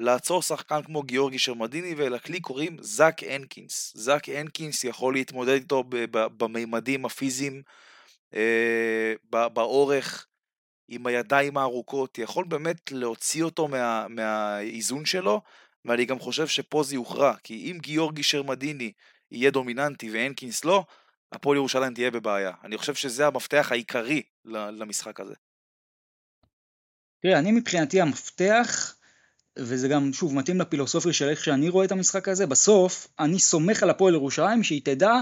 לעצור שחקן כמו גיאורגי שרמדיני, ולכלי קוראים זאק הנקינס. זאק הנקינס יכול להתמודד איתו במימדים הפיזיים, אה, באורך, עם הידיים הארוכות, יכול באמת להוציא אותו מה, מהאיזון שלו, ואני גם חושב שפה זה יוכרע, כי אם גיאורגי שרמדיני יהיה דומיננטי והנקינס לא, הפועל ירושלים תהיה בבעיה. אני חושב שזה המפתח העיקרי למשחק הזה. תראה, אני מבחינתי המפתח, וזה גם, שוב, מתאים לפילוסופיה של איך שאני רואה את המשחק הזה, בסוף, אני סומך על הפועל ירושלים שהיא תדע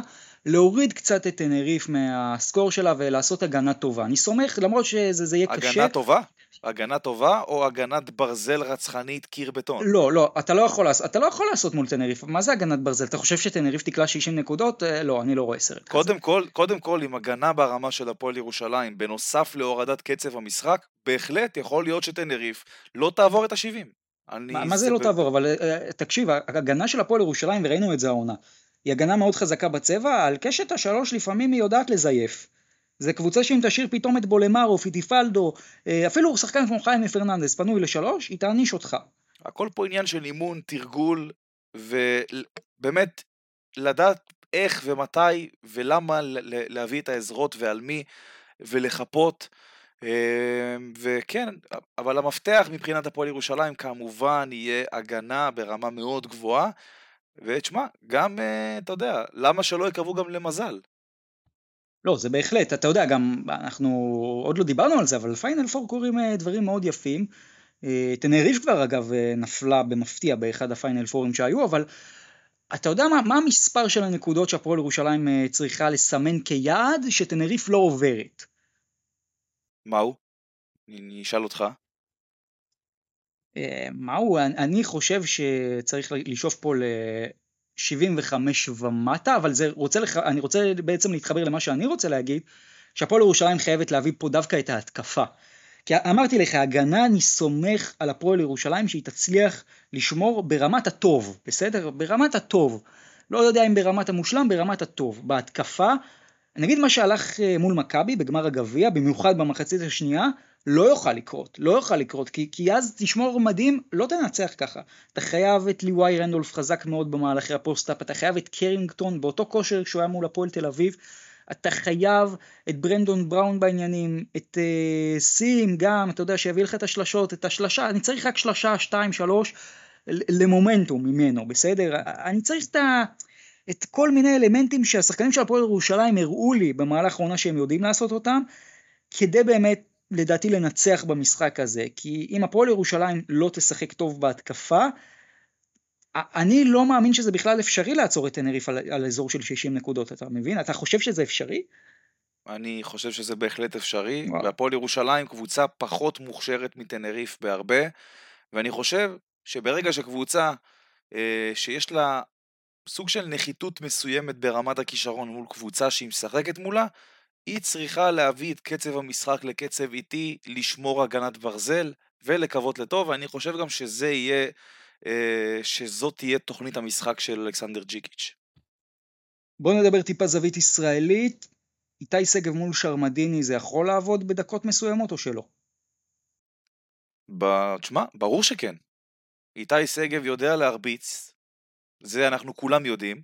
להוריד קצת את טנריף מהסקור שלה ולעשות הגנה טובה. אני סומך, למרות שזה יהיה הגנה קשה. הגנה טובה? הגנה טובה או הגנת ברזל רצחנית קיר בטון? לא, לא, אתה לא יכול, אתה לא יכול לעשות מול טנריף. מה זה הגנת ברזל? אתה חושב שטנריף תקלע 60 נקודות? אה, לא, אני לא רואה סרט קודם כזה. כל, קודם כל, עם הגנה ברמה של הפועל ירושלים, בנוסף להורדת קצב המשחק, בהחלט יכול להיות שטנריף לא תעבור את ה-70. מה, מה זה לא. תעבור? אבל uh, תקשיב, הגנה של הפועל ירושלים, וראינו את זה העונה, היא הגנה מאוד חזקה בצבע, על קשת השלוש לפעמים היא יודעת לזייף. זה קבוצה שאם תשאיר פתאום את בולמרו, פיטיפלדו, אה, אפילו שחקן כמו חיים פרננדס פנוי לשלוש, היא תעניש אותך. הכל פה עניין של אימון, תרגול, ובאמת לדעת איך ומתי ולמה להביא את העזרות ועל מי ולחפות. אה, וכן, אבל המפתח מבחינת הפועל ירושלים כמובן יהיה הגנה ברמה מאוד גבוהה. ותשמע, גם, אה, אתה יודע, למה שלא יקרבו גם למזל? לא, זה בהחלט, אתה יודע, גם אנחנו עוד לא דיברנו על זה, אבל פיינל פור קורים אה, דברים מאוד יפים. תנריף אה, כבר אגב נפלה במפתיע באחד הפיינל פורים שהיו, אבל אתה יודע מה, מה המספר של הנקודות שהפועל ירושלים צריכה לסמן כיעד שתנריף לא עוברת? מהו? אני אשאל אותך. מהו? אני חושב שצריך לשאוף פה ל-75 ומטה, אבל זה רוצה לך, אני רוצה בעצם להתחבר למה שאני רוצה להגיד, שהפועל ירושלים חייבת להביא פה דווקא את ההתקפה. כי אמרתי לך, הגנה אני סומך על הפועל ירושלים שהיא תצליח לשמור ברמת הטוב, בסדר? ברמת הטוב. לא יודע אם ברמת המושלם, ברמת הטוב. בהתקפה, נגיד מה שהלך אה, מול מכבי בגמר הגביע, במיוחד במחצית השנייה, לא יוכל לקרות, לא יוכל לקרות, כי, כי אז תשמור מדהים, לא תנצח ככה. אתה חייב את ליוואי רנדולף חזק מאוד במהלכי ה post-up, אתה חייב את קרינגטון באותו כושר כשהוא היה מול הפועל תל אביב, אתה חייב את ברנדון בראון בעניינים, את אה, סים גם, אתה יודע, שיביא לך את השלשות, את השלשה, אני צריך רק שלשה, שתיים, שלוש, למומנטום ממנו, בסדר? אני צריך את ה... את כל מיני אלמנטים שהשחקנים של הפועל ירושלים הראו לי במהלך העונה שהם יודעים לעשות אותם, כדי באמת לדעתי לנצח במשחק הזה, כי אם הפועל ירושלים לא תשחק טוב בהתקפה, אני לא מאמין שזה בכלל אפשרי לעצור את טנריף על, על אזור של 60 נקודות, אתה מבין? אתה חושב שזה אפשרי? אני חושב שזה בהחלט אפשרי, וואו. והפועל ירושלים קבוצה פחות מוכשרת מטנריף בהרבה, ואני חושב שברגע שקבוצה אה, שיש לה סוג של נחיתות מסוימת ברמת הכישרון מול קבוצה שהיא משחקת מולה, היא צריכה להביא את קצב המשחק לקצב איטי, לשמור הגנת ברזל ולקוות לטוב, ואני חושב גם שזה יהיה, אה, שזאת תהיה תוכנית המשחק של אלכסנדר ג'יקיץ'. בואו נדבר טיפה זווית ישראלית. איתי שגב מול שרמדיני זה יכול לעבוד בדקות מסוימות או שלא? תשמע, ברור שכן. איתי שגב יודע להרביץ, זה אנחנו כולם יודעים.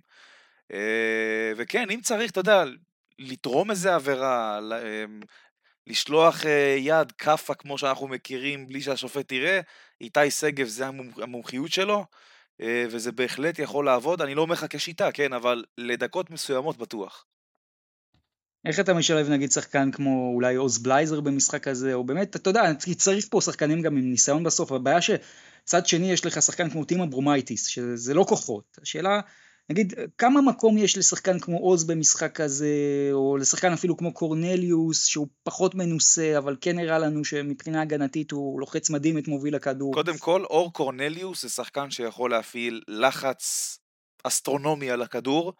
אה, וכן, אם צריך, אתה יודע, לתרום איזה עבירה, אמ, לשלוח אה, יד, כאפה כמו שאנחנו מכירים בלי שהשופט יראה, איתי שגב זה המומחיות שלו, אה, וזה בהחלט יכול לעבוד, אני לא אומר לך כשיטה, כן, אבל לדקות מסוימות בטוח. איך אתה משלב נגיד שחקן כמו אולי עוז בלייזר במשחק הזה, או באמת, אתה יודע, צריך פה שחקנים גם עם ניסיון בסוף, הבעיה שצד שני יש לך שחקן כמו טים אברומאיטיס, שזה לא כוחות, השאלה נגיד, כמה מקום יש לשחקן כמו עוז במשחק הזה, או לשחקן אפילו כמו קורנליוס, שהוא פחות מנוסה, אבל כן הראה לנו שמבחינה הגנתית הוא לוחץ מדהים את מוביל הכדור. קודם כל, אור קורנליוס זה שחקן שיכול להפעיל לחץ אסטרונומי על הכדור,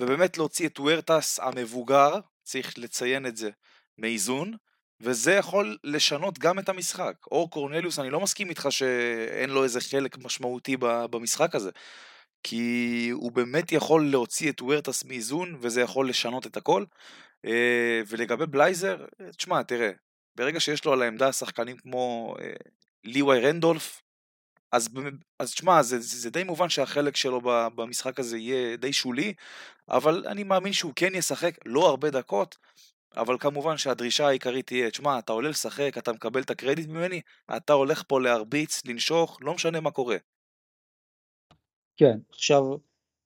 ובאמת להוציא את וורטס המבוגר, צריך לציין את זה, מאיזון, וזה יכול לשנות גם את המשחק. אור קורנליוס, אני לא מסכים איתך שאין לו איזה חלק משמעותי במשחק הזה. כי הוא באמת יכול להוציא את וורטס מאיזון, וזה יכול לשנות את הכל. אה, ולגבי בלייזר, תשמע, תראה, ברגע שיש לו על העמדה שחקנים כמו אה, ליוואי רנדולף, אז, אז תשמע, זה, זה די מובן שהחלק שלו במשחק הזה יהיה די שולי, אבל אני מאמין שהוא כן ישחק לא הרבה דקות, אבל כמובן שהדרישה העיקרית תהיה, תשמע, אתה עולה לשחק, אתה מקבל את הקרדיט ממני, אתה הולך פה להרביץ, לנשוך, לא משנה מה קורה. כן, עכשיו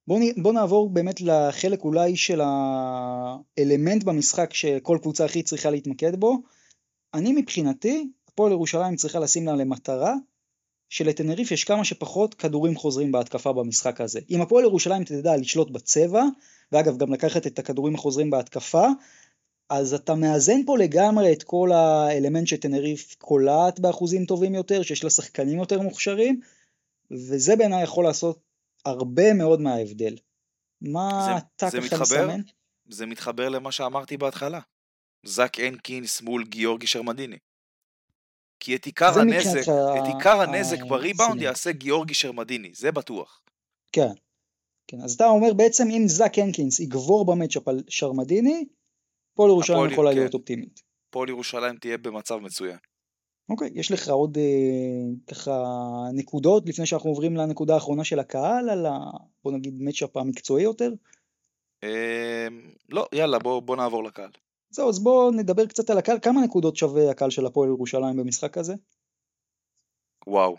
בואו בוא נעבור באמת לחלק אולי של האלמנט במשחק שכל קבוצה הכי צריכה להתמקד בו. אני מבחינתי, הפועל ירושלים צריכה לשים לה למטרה שלטנריף יש כמה שפחות כדורים חוזרים בהתקפה במשחק הזה. אם הפועל ירושלים תדע לשלוט בצבע, ואגב גם לקחת את הכדורים החוזרים בהתקפה, אז אתה מאזן פה לגמרי את כל האלמנט שטנריף קולעת באחוזים טובים יותר, שיש לה שחקנים יותר מוכשרים, וזה בעיניי יכול לעשות הרבה מאוד מההבדל. מה אתה ככה מסמן? זה מתחבר למה שאמרתי בהתחלה. זאק אנקינס מול גיאורגי שרמדיני. כי את עיקר הנזק, את עיקר הנזק בריבאונד יעשה גיאורגי שרמדיני, זה בטוח. כן. כן, אז אתה אומר בעצם אם זאק הנקינס יגבור במצ'אפ על שרמדיני, פועל ירושלים יכולה כן. להיות אופטימית. פועל ירושלים תהיה במצב מצוין. אוקיי, יש לך עוד אה, ככה נקודות לפני שאנחנו עוברים לנקודה האחרונה של הקהל על ה... בוא נגיד מצ'אפ המקצועי יותר? אה, לא, יאללה בוא, בוא נעבור לקהל. זהו, אז בואו נדבר קצת על הקהל, כמה נקודות שווה הקהל של הפועל ירושלים במשחק הזה? וואו,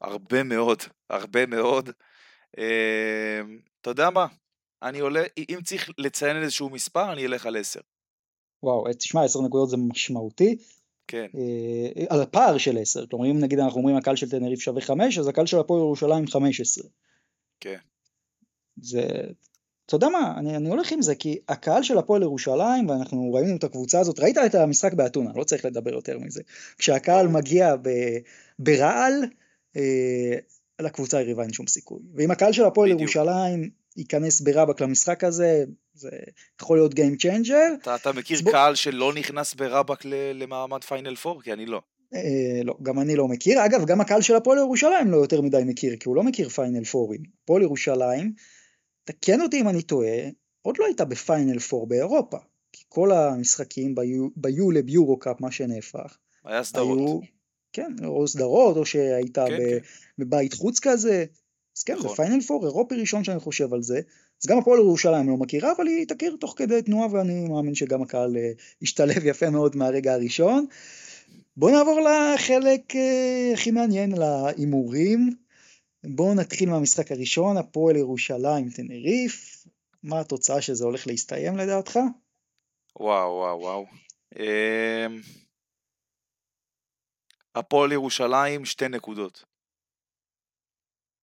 הרבה מאוד, הרבה מאוד. אה, אתה יודע מה, אני עולה, אם צריך לציין איזשהו מספר, אני אלך על 10. וואו, תשמע, 10 נקודות זה משמעותי. כן. אה, על הפער של 10, כלומר אם נגיד אנחנו אומרים הקהל של תנריף שווה 5, אז הקהל של הפועל ירושלים 15. כן. זה, אתה יודע מה, אני, אני הולך עם זה, כי הקהל של הפועל ירושלים, ואנחנו ראינו את הקבוצה הזאת, ראית את המשחק באתונה, לא צריך לדבר יותר מזה. כשהקהל מגיע ב, ברעל, אה, לקבוצה היריבה אין שום סיכוי. ואם הקהל של הפועל ירושלים ייכנס ברבק למשחק הזה, זה יכול להיות Game Changer. אתה, אתה מכיר בוא... קהל שלא נכנס ברבק למעמד פיינל 4? כי אני לא. אה, לא, גם אני לא מכיר. אגב, גם הקהל של הפועל ירושלים לא יותר מדי מכיר, כי הוא לא מכיר פיינל 4. הפועל ירושלים, תקן אותי אם אני טועה, עוד לא הייתה בפיינל 4 באירופה. כי כל המשחקים ב יולב יורוקאפ, מה שנהפך, היה סדרות. היו, כן, או סדרות, או שהיית כן, ב, כן. בבית חוץ כזה. אז כן, נכון. זה פיינל 4 אירופי ראשון שאני חושב על זה. אז גם הפועל ירושלים לא מכירה, אבל היא תכיר תוך כדי תנועה, ואני מאמין שגם הקהל אה, ישתלב יפה מאוד מהרגע הראשון. בואו נעבור לחלק אה, הכי מעניין, להימורים. בואו נתחיל מהמשחק הראשון, הפועל ירושלים טנריף. מה התוצאה שזה הולך להסתיים לדעתך? וואו וואו וואו. אמ, הפועל ירושלים שתי נקודות.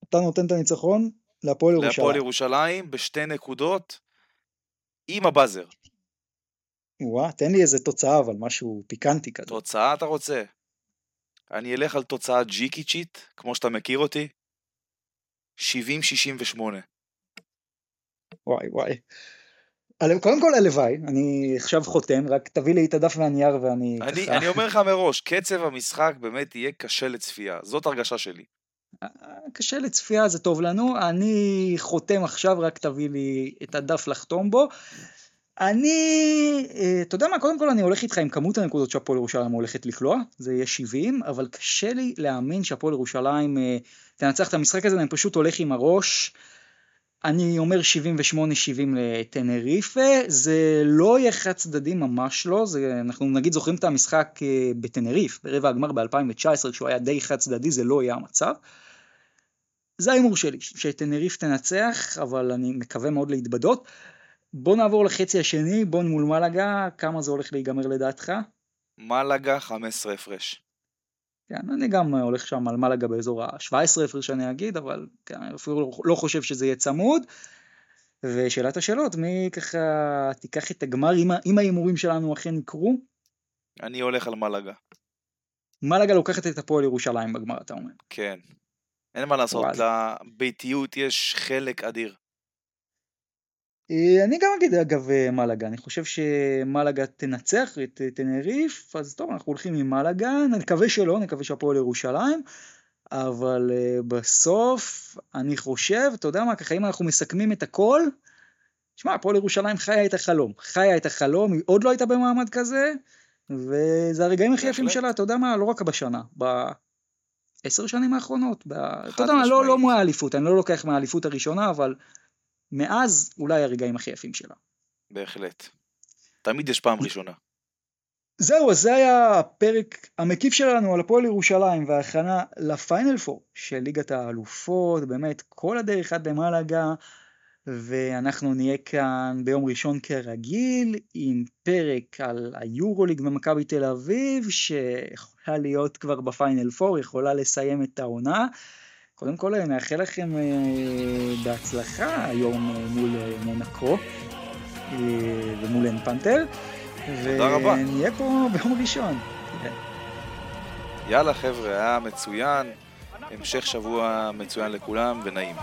אתה נותן את הניצחון להפועל ירושלים. להפועל ירושלים בשתי נקודות עם הבאזר. וואה, תן לי איזה תוצאה אבל משהו פיקנטי כזה. תוצאה אתה רוצה? אני אלך על תוצאה ג'יקיצ'ית, כמו שאתה מכיר אותי. 70-68. וואי וואי. קודם כל הלוואי, אני עכשיו חותם, רק תביא לי את הדף והנייר ואני אני, ככה... אני אומר לך מראש, קצב המשחק באמת יהיה קשה לצפייה, זאת הרגשה שלי. קשה לצפייה, זה טוב לנו. אני חותם עכשיו, רק תביא לי את הדף לחתום בו. אני, אה, אתה יודע מה, קודם כל אני הולך איתך עם כמות הנקודות שהפועל ירושלים הולכת לקלוע, זה יהיה 70, אבל קשה לי להאמין שהפועל ירושלים אה, תנצח את המשחק הזה, אני פשוט הולך עם הראש. אני אומר 78-70 לטנריפה, זה לא יהיה חד צדדי, ממש לא, זה, אנחנו נגיד זוכרים את המשחק אה, בטנריף, ברבע הגמר ב-2019, כשהוא היה די חד צדדי, זה לא יהיה המצב. זה ההימור שלי, שטנריף תנצח, אבל אני מקווה מאוד להתבדות. בוא נעבור לחצי השני, בון מול מלאגה, כמה זה הולך להיגמר לדעתך? מלאגה 15 הפרש. כן, אני גם הולך שם על מלאגה באזור ה-17 הפרש אני אגיד, אבל כן, אפילו לא חושב שזה יהיה צמוד. ושאלת השאלות, מי ככה תיקח את הגמר אם ההימורים שלנו אכן יקרו? אני הולך על מלאגה. מלאגה לוקחת את הפועל ירושלים בגמר, אתה אומר. כן. אין מה לעשות, לביתיות יש חלק אדיר. אה, אני גם אגיד אגב אה, מלאגה, אני חושב שמלאגה תנצח את אה, תנריף, אז טוב אנחנו הולכים עם מלאגה, נקווה שלא, נקווה שהפועל ירושלים, אבל בסוף אני חושב, אתה יודע מה, ככה אם אנחנו מסכמים את הכל, שמע, הפועל ירושלים חיה את החלום, חיה את החלום, היא עוד לא הייתה במעמד כזה, וזה הרגעים הכי יפים שלה, אתה יודע מה, לא רק בשנה, בעשר שנים האחרונות, ב... אתה יודע מה, לא, לא מהאליפות, אני לא לוקח מהאליפות הראשונה, אבל מאז אולי הרגעים הכי יפים שלה. בהחלט. תמיד יש פעם ראשונה. זהו, אז זה היה הפרק המקיף שלנו על הפועל ירושלים וההכנה לפיינל פור של ליגת האלופות, באמת כל הדרך עד למלאגה, ואנחנו נהיה כאן ביום ראשון כרגיל עם פרק על היורוליג במכבי תל אביב, שיכולה להיות כבר בפיינל פור, יכולה לסיים את העונה. קודם כל נאחל לכם אה, בהצלחה היום אה, מול אה, מונקו ומול אין פנתר. תודה רבה. ונהיה פה ביום ראשון. יאללה חבר'ה, היה מצוין. המשך שבוע מצוין לכולם ונעים.